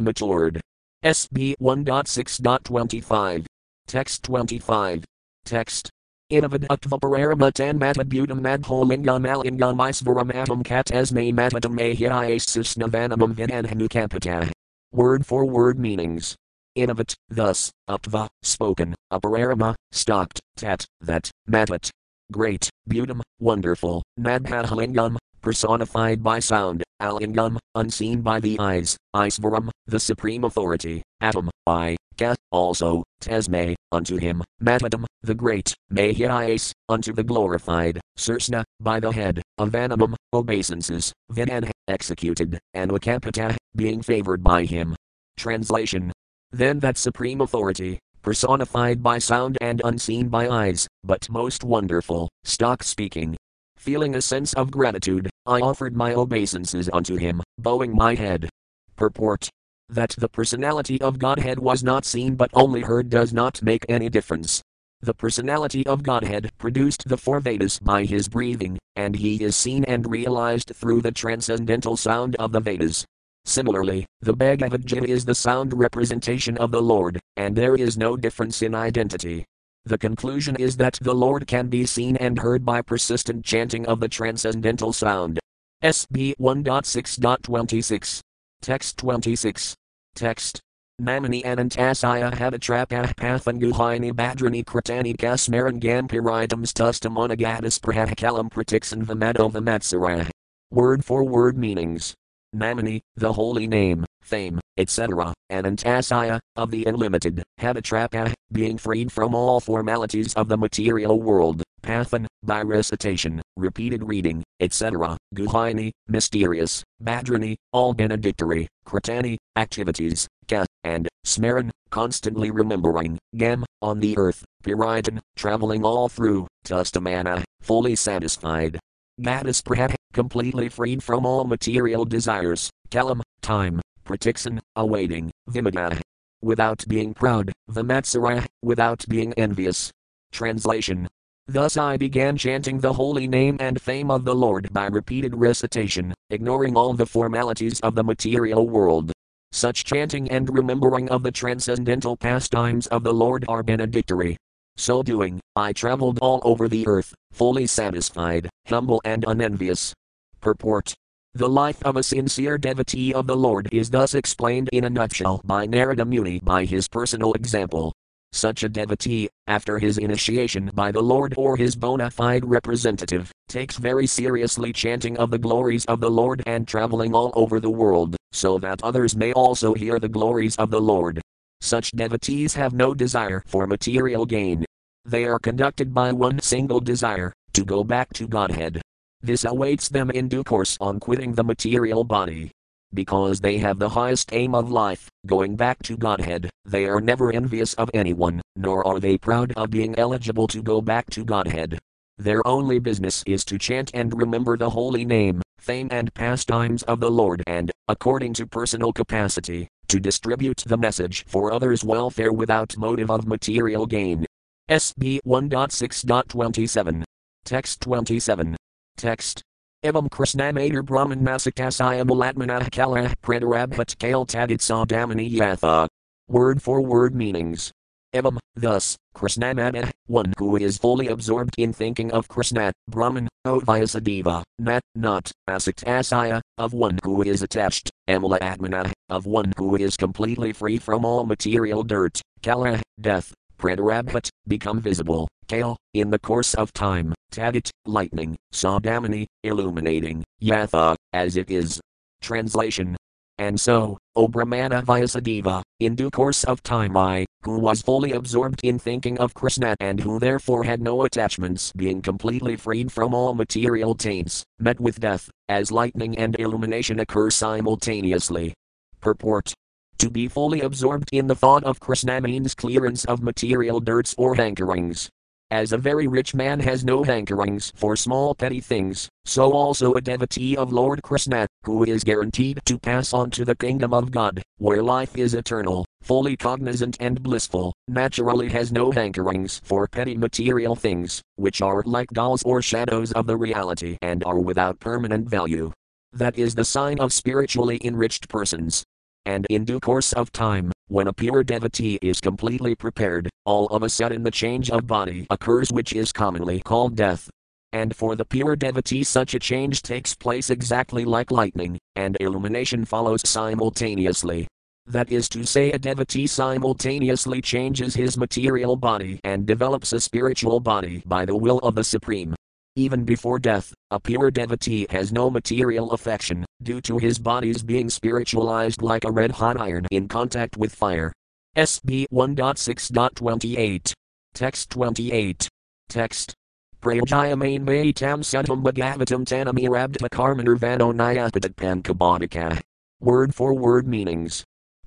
matured. SB 1.6.25. Text 25. Text Inavaduktva pararamattan matabutam madholingam alingam isvaram atam kat esme matadam ahiasis navanamam vidanhanukapata. Word for word meanings. Innovat, thus, uptva, spoken, apararama, stopped, tat, that, matat. Great, butam, wonderful, madhalingam, personified by sound, alingam, unseen by the eyes, Isvaram, the supreme authority, Atom, I, Ka, also, Tesme, unto him, Matadam, the great, may Mahias, unto the glorified, Sursna, by the head, Avanamam, obeisances, Vinan, executed, and Wakapata, being favored by him. Translation Then that supreme authority, personified by sound and unseen by eyes, but most wonderful, stock speaking, Feeling a sense of gratitude, I offered my obeisances unto him, bowing my head. Purport that the personality of Godhead was not seen but only heard does not make any difference. The personality of Godhead produced the four Vedas by his breathing, and he is seen and realized through the transcendental sound of the Vedas. Similarly, the Bhagavad Gita is the sound representation of the Lord, and there is no difference in identity. The conclusion is that the Lord can be seen and heard by persistent chanting of the transcendental sound. SB 1.6.26. Text 26. Text. Namani anantasaya havatrapah pathanguhini badrani kratani kasmaran gampiritams tustamanagadis prahakalam pratiksan vamado vamatsarah. Word for word meanings. Namani, the holy name, fame, etc., Anantasaya, of the unlimited, Havatrapa, being freed from all formalities of the material world, Pathan, by recitation, repeated reading, etc., Guhini, mysterious, Badrani, all benedictory, Kratani, activities, Ka, and Smaran, constantly remembering, Gam, on the earth, Piritan, traveling all through, Tustamana, fully satisfied. Gaddis Praha, completely freed from all material desires, Kalam, time, Pratiksan, awaiting, Vimada. Without being proud, Vimatsara, without being envious. Translation Thus I began chanting the holy name and fame of the Lord by repeated recitation, ignoring all the formalities of the material world. Such chanting and remembering of the transcendental pastimes of the Lord are benedictory. So doing, I traveled all over the earth, fully satisfied, humble, and unenvious. Purport the life of a sincere devotee of the Lord is thus explained in a nutshell by Narada Muni by his personal example. Such a devotee, after his initiation by the Lord or his bona fide representative, takes very seriously chanting of the glories of the Lord and traveling all over the world, so that others may also hear the glories of the Lord. Such devotees have no desire for material gain. They are conducted by one single desire to go back to Godhead. This awaits them in due course on quitting the material body. Because they have the highest aim of life, going back to Godhead, they are never envious of anyone, nor are they proud of being eligible to go back to Godhead. Their only business is to chant and remember the holy name, fame, and pastimes of the Lord and, according to personal capacity, to distribute the message for others' welfare without motive of material gain. SB 1.6.27. Text 27. Text. Evam Krishnamatar Brahman Masakasaya Malatmana ah Kala Pradarabhat Kale Tadit Sadamani Yatha. Ah. Word for word meanings. Evam, thus, Krishnamada, eh, one who is fully absorbed in thinking of Krishna, Brahman, O Vyasadeva, Nat, not, Asaktasaya, of one who is attached, Amala Atmana, ah, of one who is completely free from all material dirt, Kala, death, Pradarabhat, become visible, Kale, in the course of time, Tadit, lightning, Sadamani, illuminating, Yatha, as it is. Translation and so, O Brahmana Vyasadeva, in due course of time I, who was fully absorbed in thinking of Krishna and who therefore had no attachments being completely freed from all material taints, met with death, as lightning and illumination occur simultaneously. Purport to be fully absorbed in the thought of Krishna means clearance of material dirts or hankerings. As a very rich man has no hankerings for small petty things, so also a devotee of Lord Krishna, who is guaranteed to pass on to the kingdom of God, where life is eternal, fully cognizant and blissful, naturally has no hankerings for petty material things, which are like dolls or shadows of the reality and are without permanent value. That is the sign of spiritually enriched persons. And in due course of time, when a pure devotee is completely prepared, all of a sudden the change of body occurs, which is commonly called death. And for the pure devotee, such a change takes place exactly like lightning, and illumination follows simultaneously. That is to say, a devotee simultaneously changes his material body and develops a spiritual body by the will of the Supreme. Even before death, a pure devotee has no material affection, due to his body's being spiritualized like a red hot iron in contact with fire. SB 1.6.28. Text 28. Text. Prayajayamain may tam sudham bhagavatam tanami karmanar vano nyapadat pankabodhika. Word for word meanings.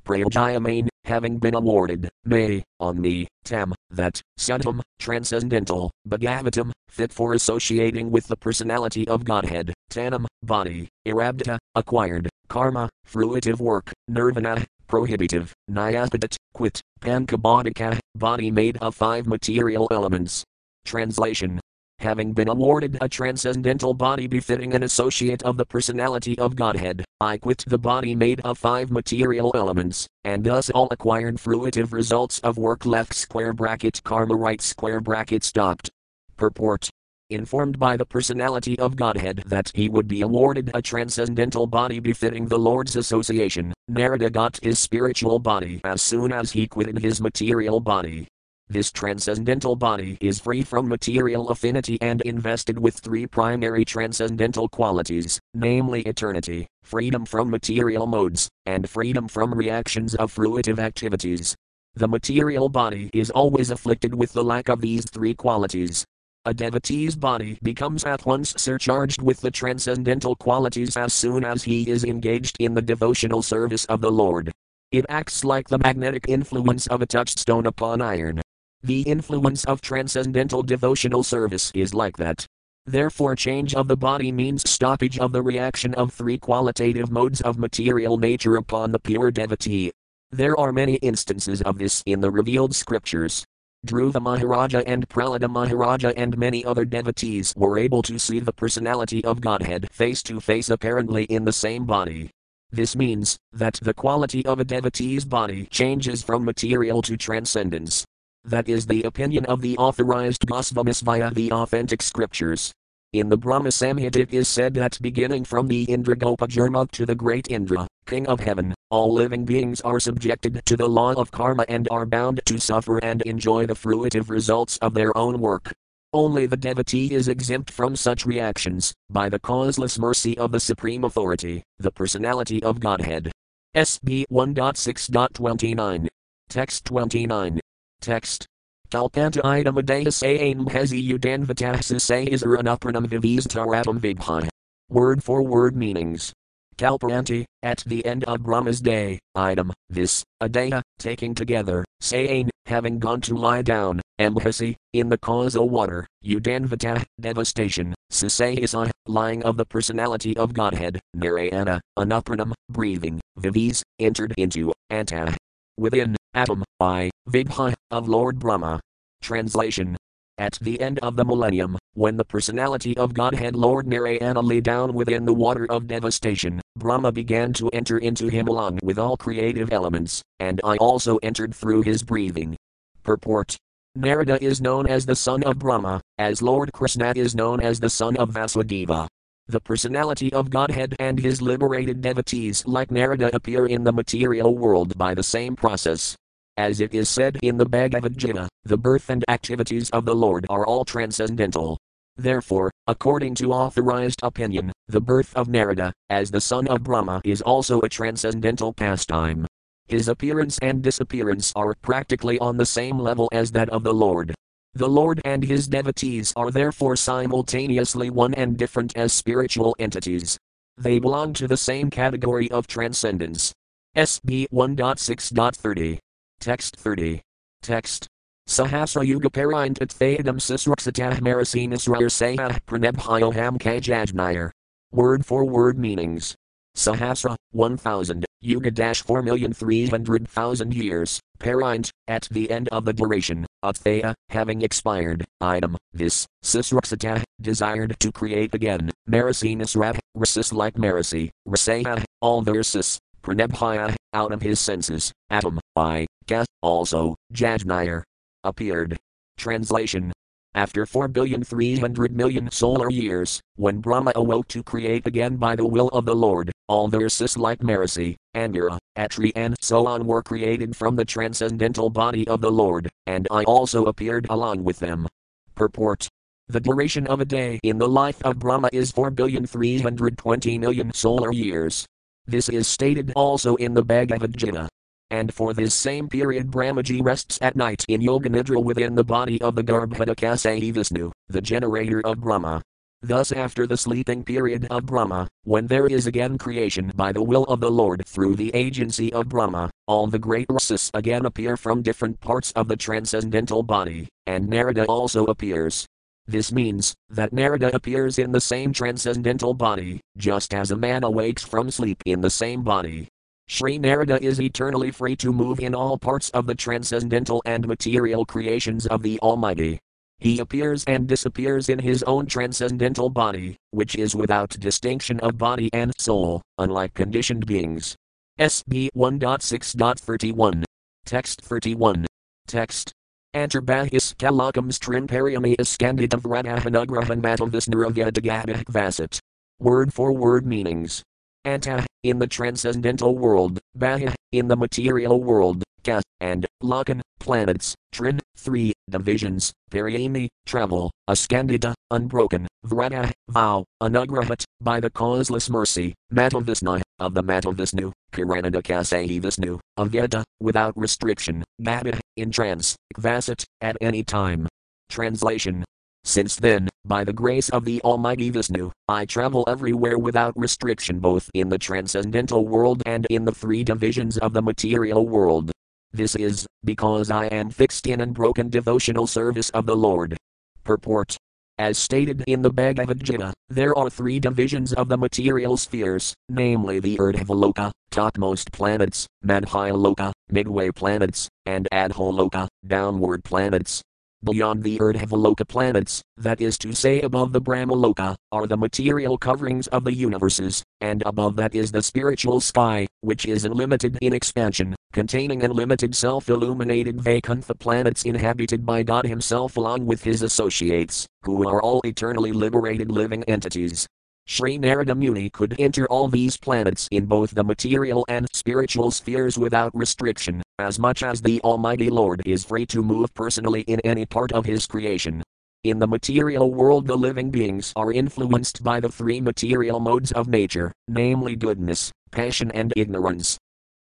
Prayajayamain, having been awarded, may, on me, tam, that, sudham, transcendental, bhagavatam, fit for associating with the personality of Godhead, tanam, body, irabdita, acquired, karma, fruitive work, nirvana, prohibitive, nyapadat, quit, pankabodhika, body made of five material elements. Translation having been awarded a transcendental body befitting an associate of the personality of Godhead, I quit the body made of five material elements, and thus all acquired fruitive results of work left square bracket karma right square bracket stopped. Purport informed by the personality of Godhead that he would be awarded a transcendental body befitting the Lord's association, Narada got his spiritual body as soon as he quitted his material body. This transcendental body is free from material affinity and invested with three primary transcendental qualities, namely eternity, freedom from material modes, and freedom from reactions of fruitive activities. The material body is always afflicted with the lack of these three qualities, a devotee's body becomes at once surcharged with the transcendental qualities as soon as he is engaged in the devotional service of the Lord. It acts like the magnetic influence of a touchstone upon iron. The influence of transcendental devotional service is like that. Therefore, change of the body means stoppage of the reaction of three qualitative modes of material nature upon the pure devotee. There are many instances of this in the revealed scriptures. Dhruva Maharaja and Prahlada Maharaja and many other devotees were able to see the personality of Godhead face to face apparently in the same body. This means that the quality of a devotee's body changes from material to transcendence. That is the opinion of the authorized Gosvamis via the authentic scriptures. In the Brahma Samhita it is said that beginning from the Indragopa Jarmuk to the great Indra, king of heaven, all living beings are subjected to the law of karma and are bound to suffer and enjoy the fruitive results of their own work. Only the devotee is exempt from such reactions, by the causeless mercy of the Supreme Authority, the Personality of Godhead. SB 1.6.29. Text 29. Text Kalpanta idamadehas aim hezi udanvatahsis aizaranapanam vivistaratam vibha. Word for word meanings. Kalparanti, at the end of Brahma's day, item, this, adaya, taking together, saying, having gone to lie down, ambhasi, in the causal water, udanvata, devastation, sisayasa, lying of the personality of Godhead, narayana, anupranam, breathing, vivis, entered into, anta, within, atom, I, Vibha, of Lord Brahma. Translation at the end of the millennium, when the personality of Godhead Lord Narayana lay down within the water of devastation, Brahma began to enter into him along with all creative elements, and I also entered through his breathing. Purport Narada is known as the son of Brahma, as Lord Krishna is known as the son of Vasudeva. The personality of Godhead and his liberated devotees like Narada appear in the material world by the same process. As it is said in the Bhagavad Gita, the birth and activities of the Lord are all transcendental. Therefore, according to authorized opinion, the birth of Narada, as the son of Brahma, is also a transcendental pastime. His appearance and disappearance are practically on the same level as that of the Lord. The Lord and his devotees are therefore simultaneously one and different as spiritual entities. They belong to the same category of transcendence. SB 1.6.30. Text 30. Text. Sahasra Yuga Parintat Thayadam Sisruksatah Marasinisrar Sayah Pranebhyoham Kajajnayar. Word for word meanings. Sahasra, 1000, Yuga 4,300,000 years, Parint, at the end of the duration, Athaya, having expired, item, this, Sisruksata, desired to create again, Marasinus Rab, Rasis like Marasi, Rasaya, all versus, Pranebhaya, out of his senses, Atom, I, Ka, also, Jajnayar, appeared. Translation after 4,300,000,000 solar years, when Brahma awoke to create again by the will of the Lord, all verses like Marasi, Angira, Atri, and so on were created from the transcendental body of the Lord, and I also appeared along with them. Purport the duration of a day in the life of Brahma is 4,320,000,000 solar years. This is stated also in the Bhagavad Gita. And for this same period Brahmaji rests at night in Yoga Nidra within the body of the Garbhodakasayi Vishnu, the generator of Brahma. Thus, after the sleeping period of Brahma, when there is again creation by the will of the Lord through the agency of Brahma, all the great rasas again appear from different parts of the transcendental body, and Narada also appears. This means that Narada appears in the same transcendental body, just as a man awakes from sleep in the same body. Sri Narada is eternally free to move in all parts of the transcendental and material creations of the Almighty. He appears and disappears in his own transcendental body, which is without distinction of body and soul, unlike conditioned beings. SB 1.6.31. Text 31. Text. Antarbahis kalakams trinpariami iskanditav radahanagrahan matavisnaravyadigabah vasat. Word for word meanings. Anta, in the transcendental world, Bahya, in the material world, Ka, and Lakan, planets, Trin, three, divisions, Paryami, travel, Askandita, unbroken, Vrata, vow, Anugrahat, by the causeless mercy, Matavisna, of the Mahavisnu, Karanodakasayi Visnu, Avyada, without restriction, Gada, in trance, Vasat, at any time. Translation since then, by the grace of the Almighty Vishnu, I travel everywhere without restriction both in the transcendental world and in the three divisions of the material world. This is, because I am fixed in unbroken devotional service of the Lord. Purport as stated in the Bhagavad Gita, there are three divisions of the material spheres, namely the Urdhvaloka, topmost planets, Madhyaloka, midway planets, and Adholoka, downward planets. Beyond the Urdhvaloka planets, that is to say above the Brahmaloka, are the material coverings of the universes, and above that is the spiritual sky, which is unlimited in expansion, containing unlimited self illuminated Vaikuntha planets inhabited by God Himself along with His associates, who are all eternally liberated living entities. Sri Narada Muni could enter all these planets in both the material and spiritual spheres without restriction, as much as the Almighty Lord is free to move personally in any part of His creation. In the material world, the living beings are influenced by the three material modes of nature, namely goodness, passion, and ignorance.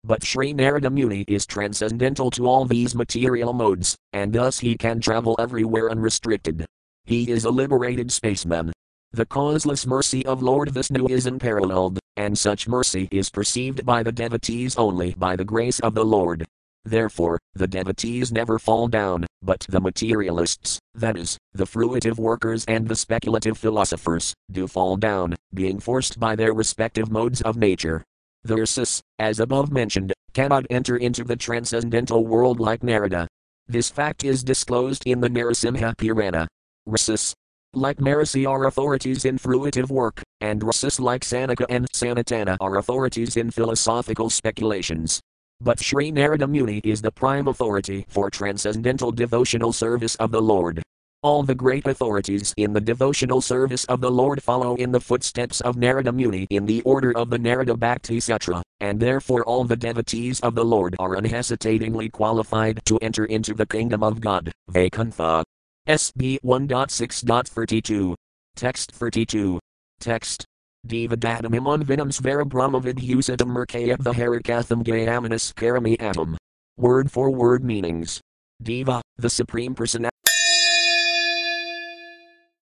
But Sri Narada Muni is transcendental to all these material modes, and thus he can travel everywhere unrestricted. He is a liberated spaceman, the causeless mercy of Lord Vishnu is unparalleled, and such mercy is perceived by the devotees only by the grace of the Lord. Therefore, the devotees never fall down, but the materialists, that is, the fruitive workers and the speculative philosophers, do fall down, being forced by their respective modes of nature. The Ursus, as above mentioned, cannot enter into the transcendental world like Narada. This fact is disclosed in the Narasimha Purana. Rasis. Like Marasi are authorities in fruitive work, and Rasis like Sanaka and Sanatana are authorities in philosophical speculations. But Sri Narada Muni is the prime authority for transcendental devotional service of the Lord. All the great authorities in the devotional service of the Lord follow in the footsteps of Narada Muni in the order of the Narada Bhakti Sutra, and therefore all the devotees of the Lord are unhesitatingly qualified to enter into the kingdom of God. Vaikuntha. SB 1.6.32. Text 32. Text. Devadatamimon vinam svara brahmavidhusatam merkayat the harikatham gayamanas karami atom. Word for word meanings. Deva, the Supreme Personality.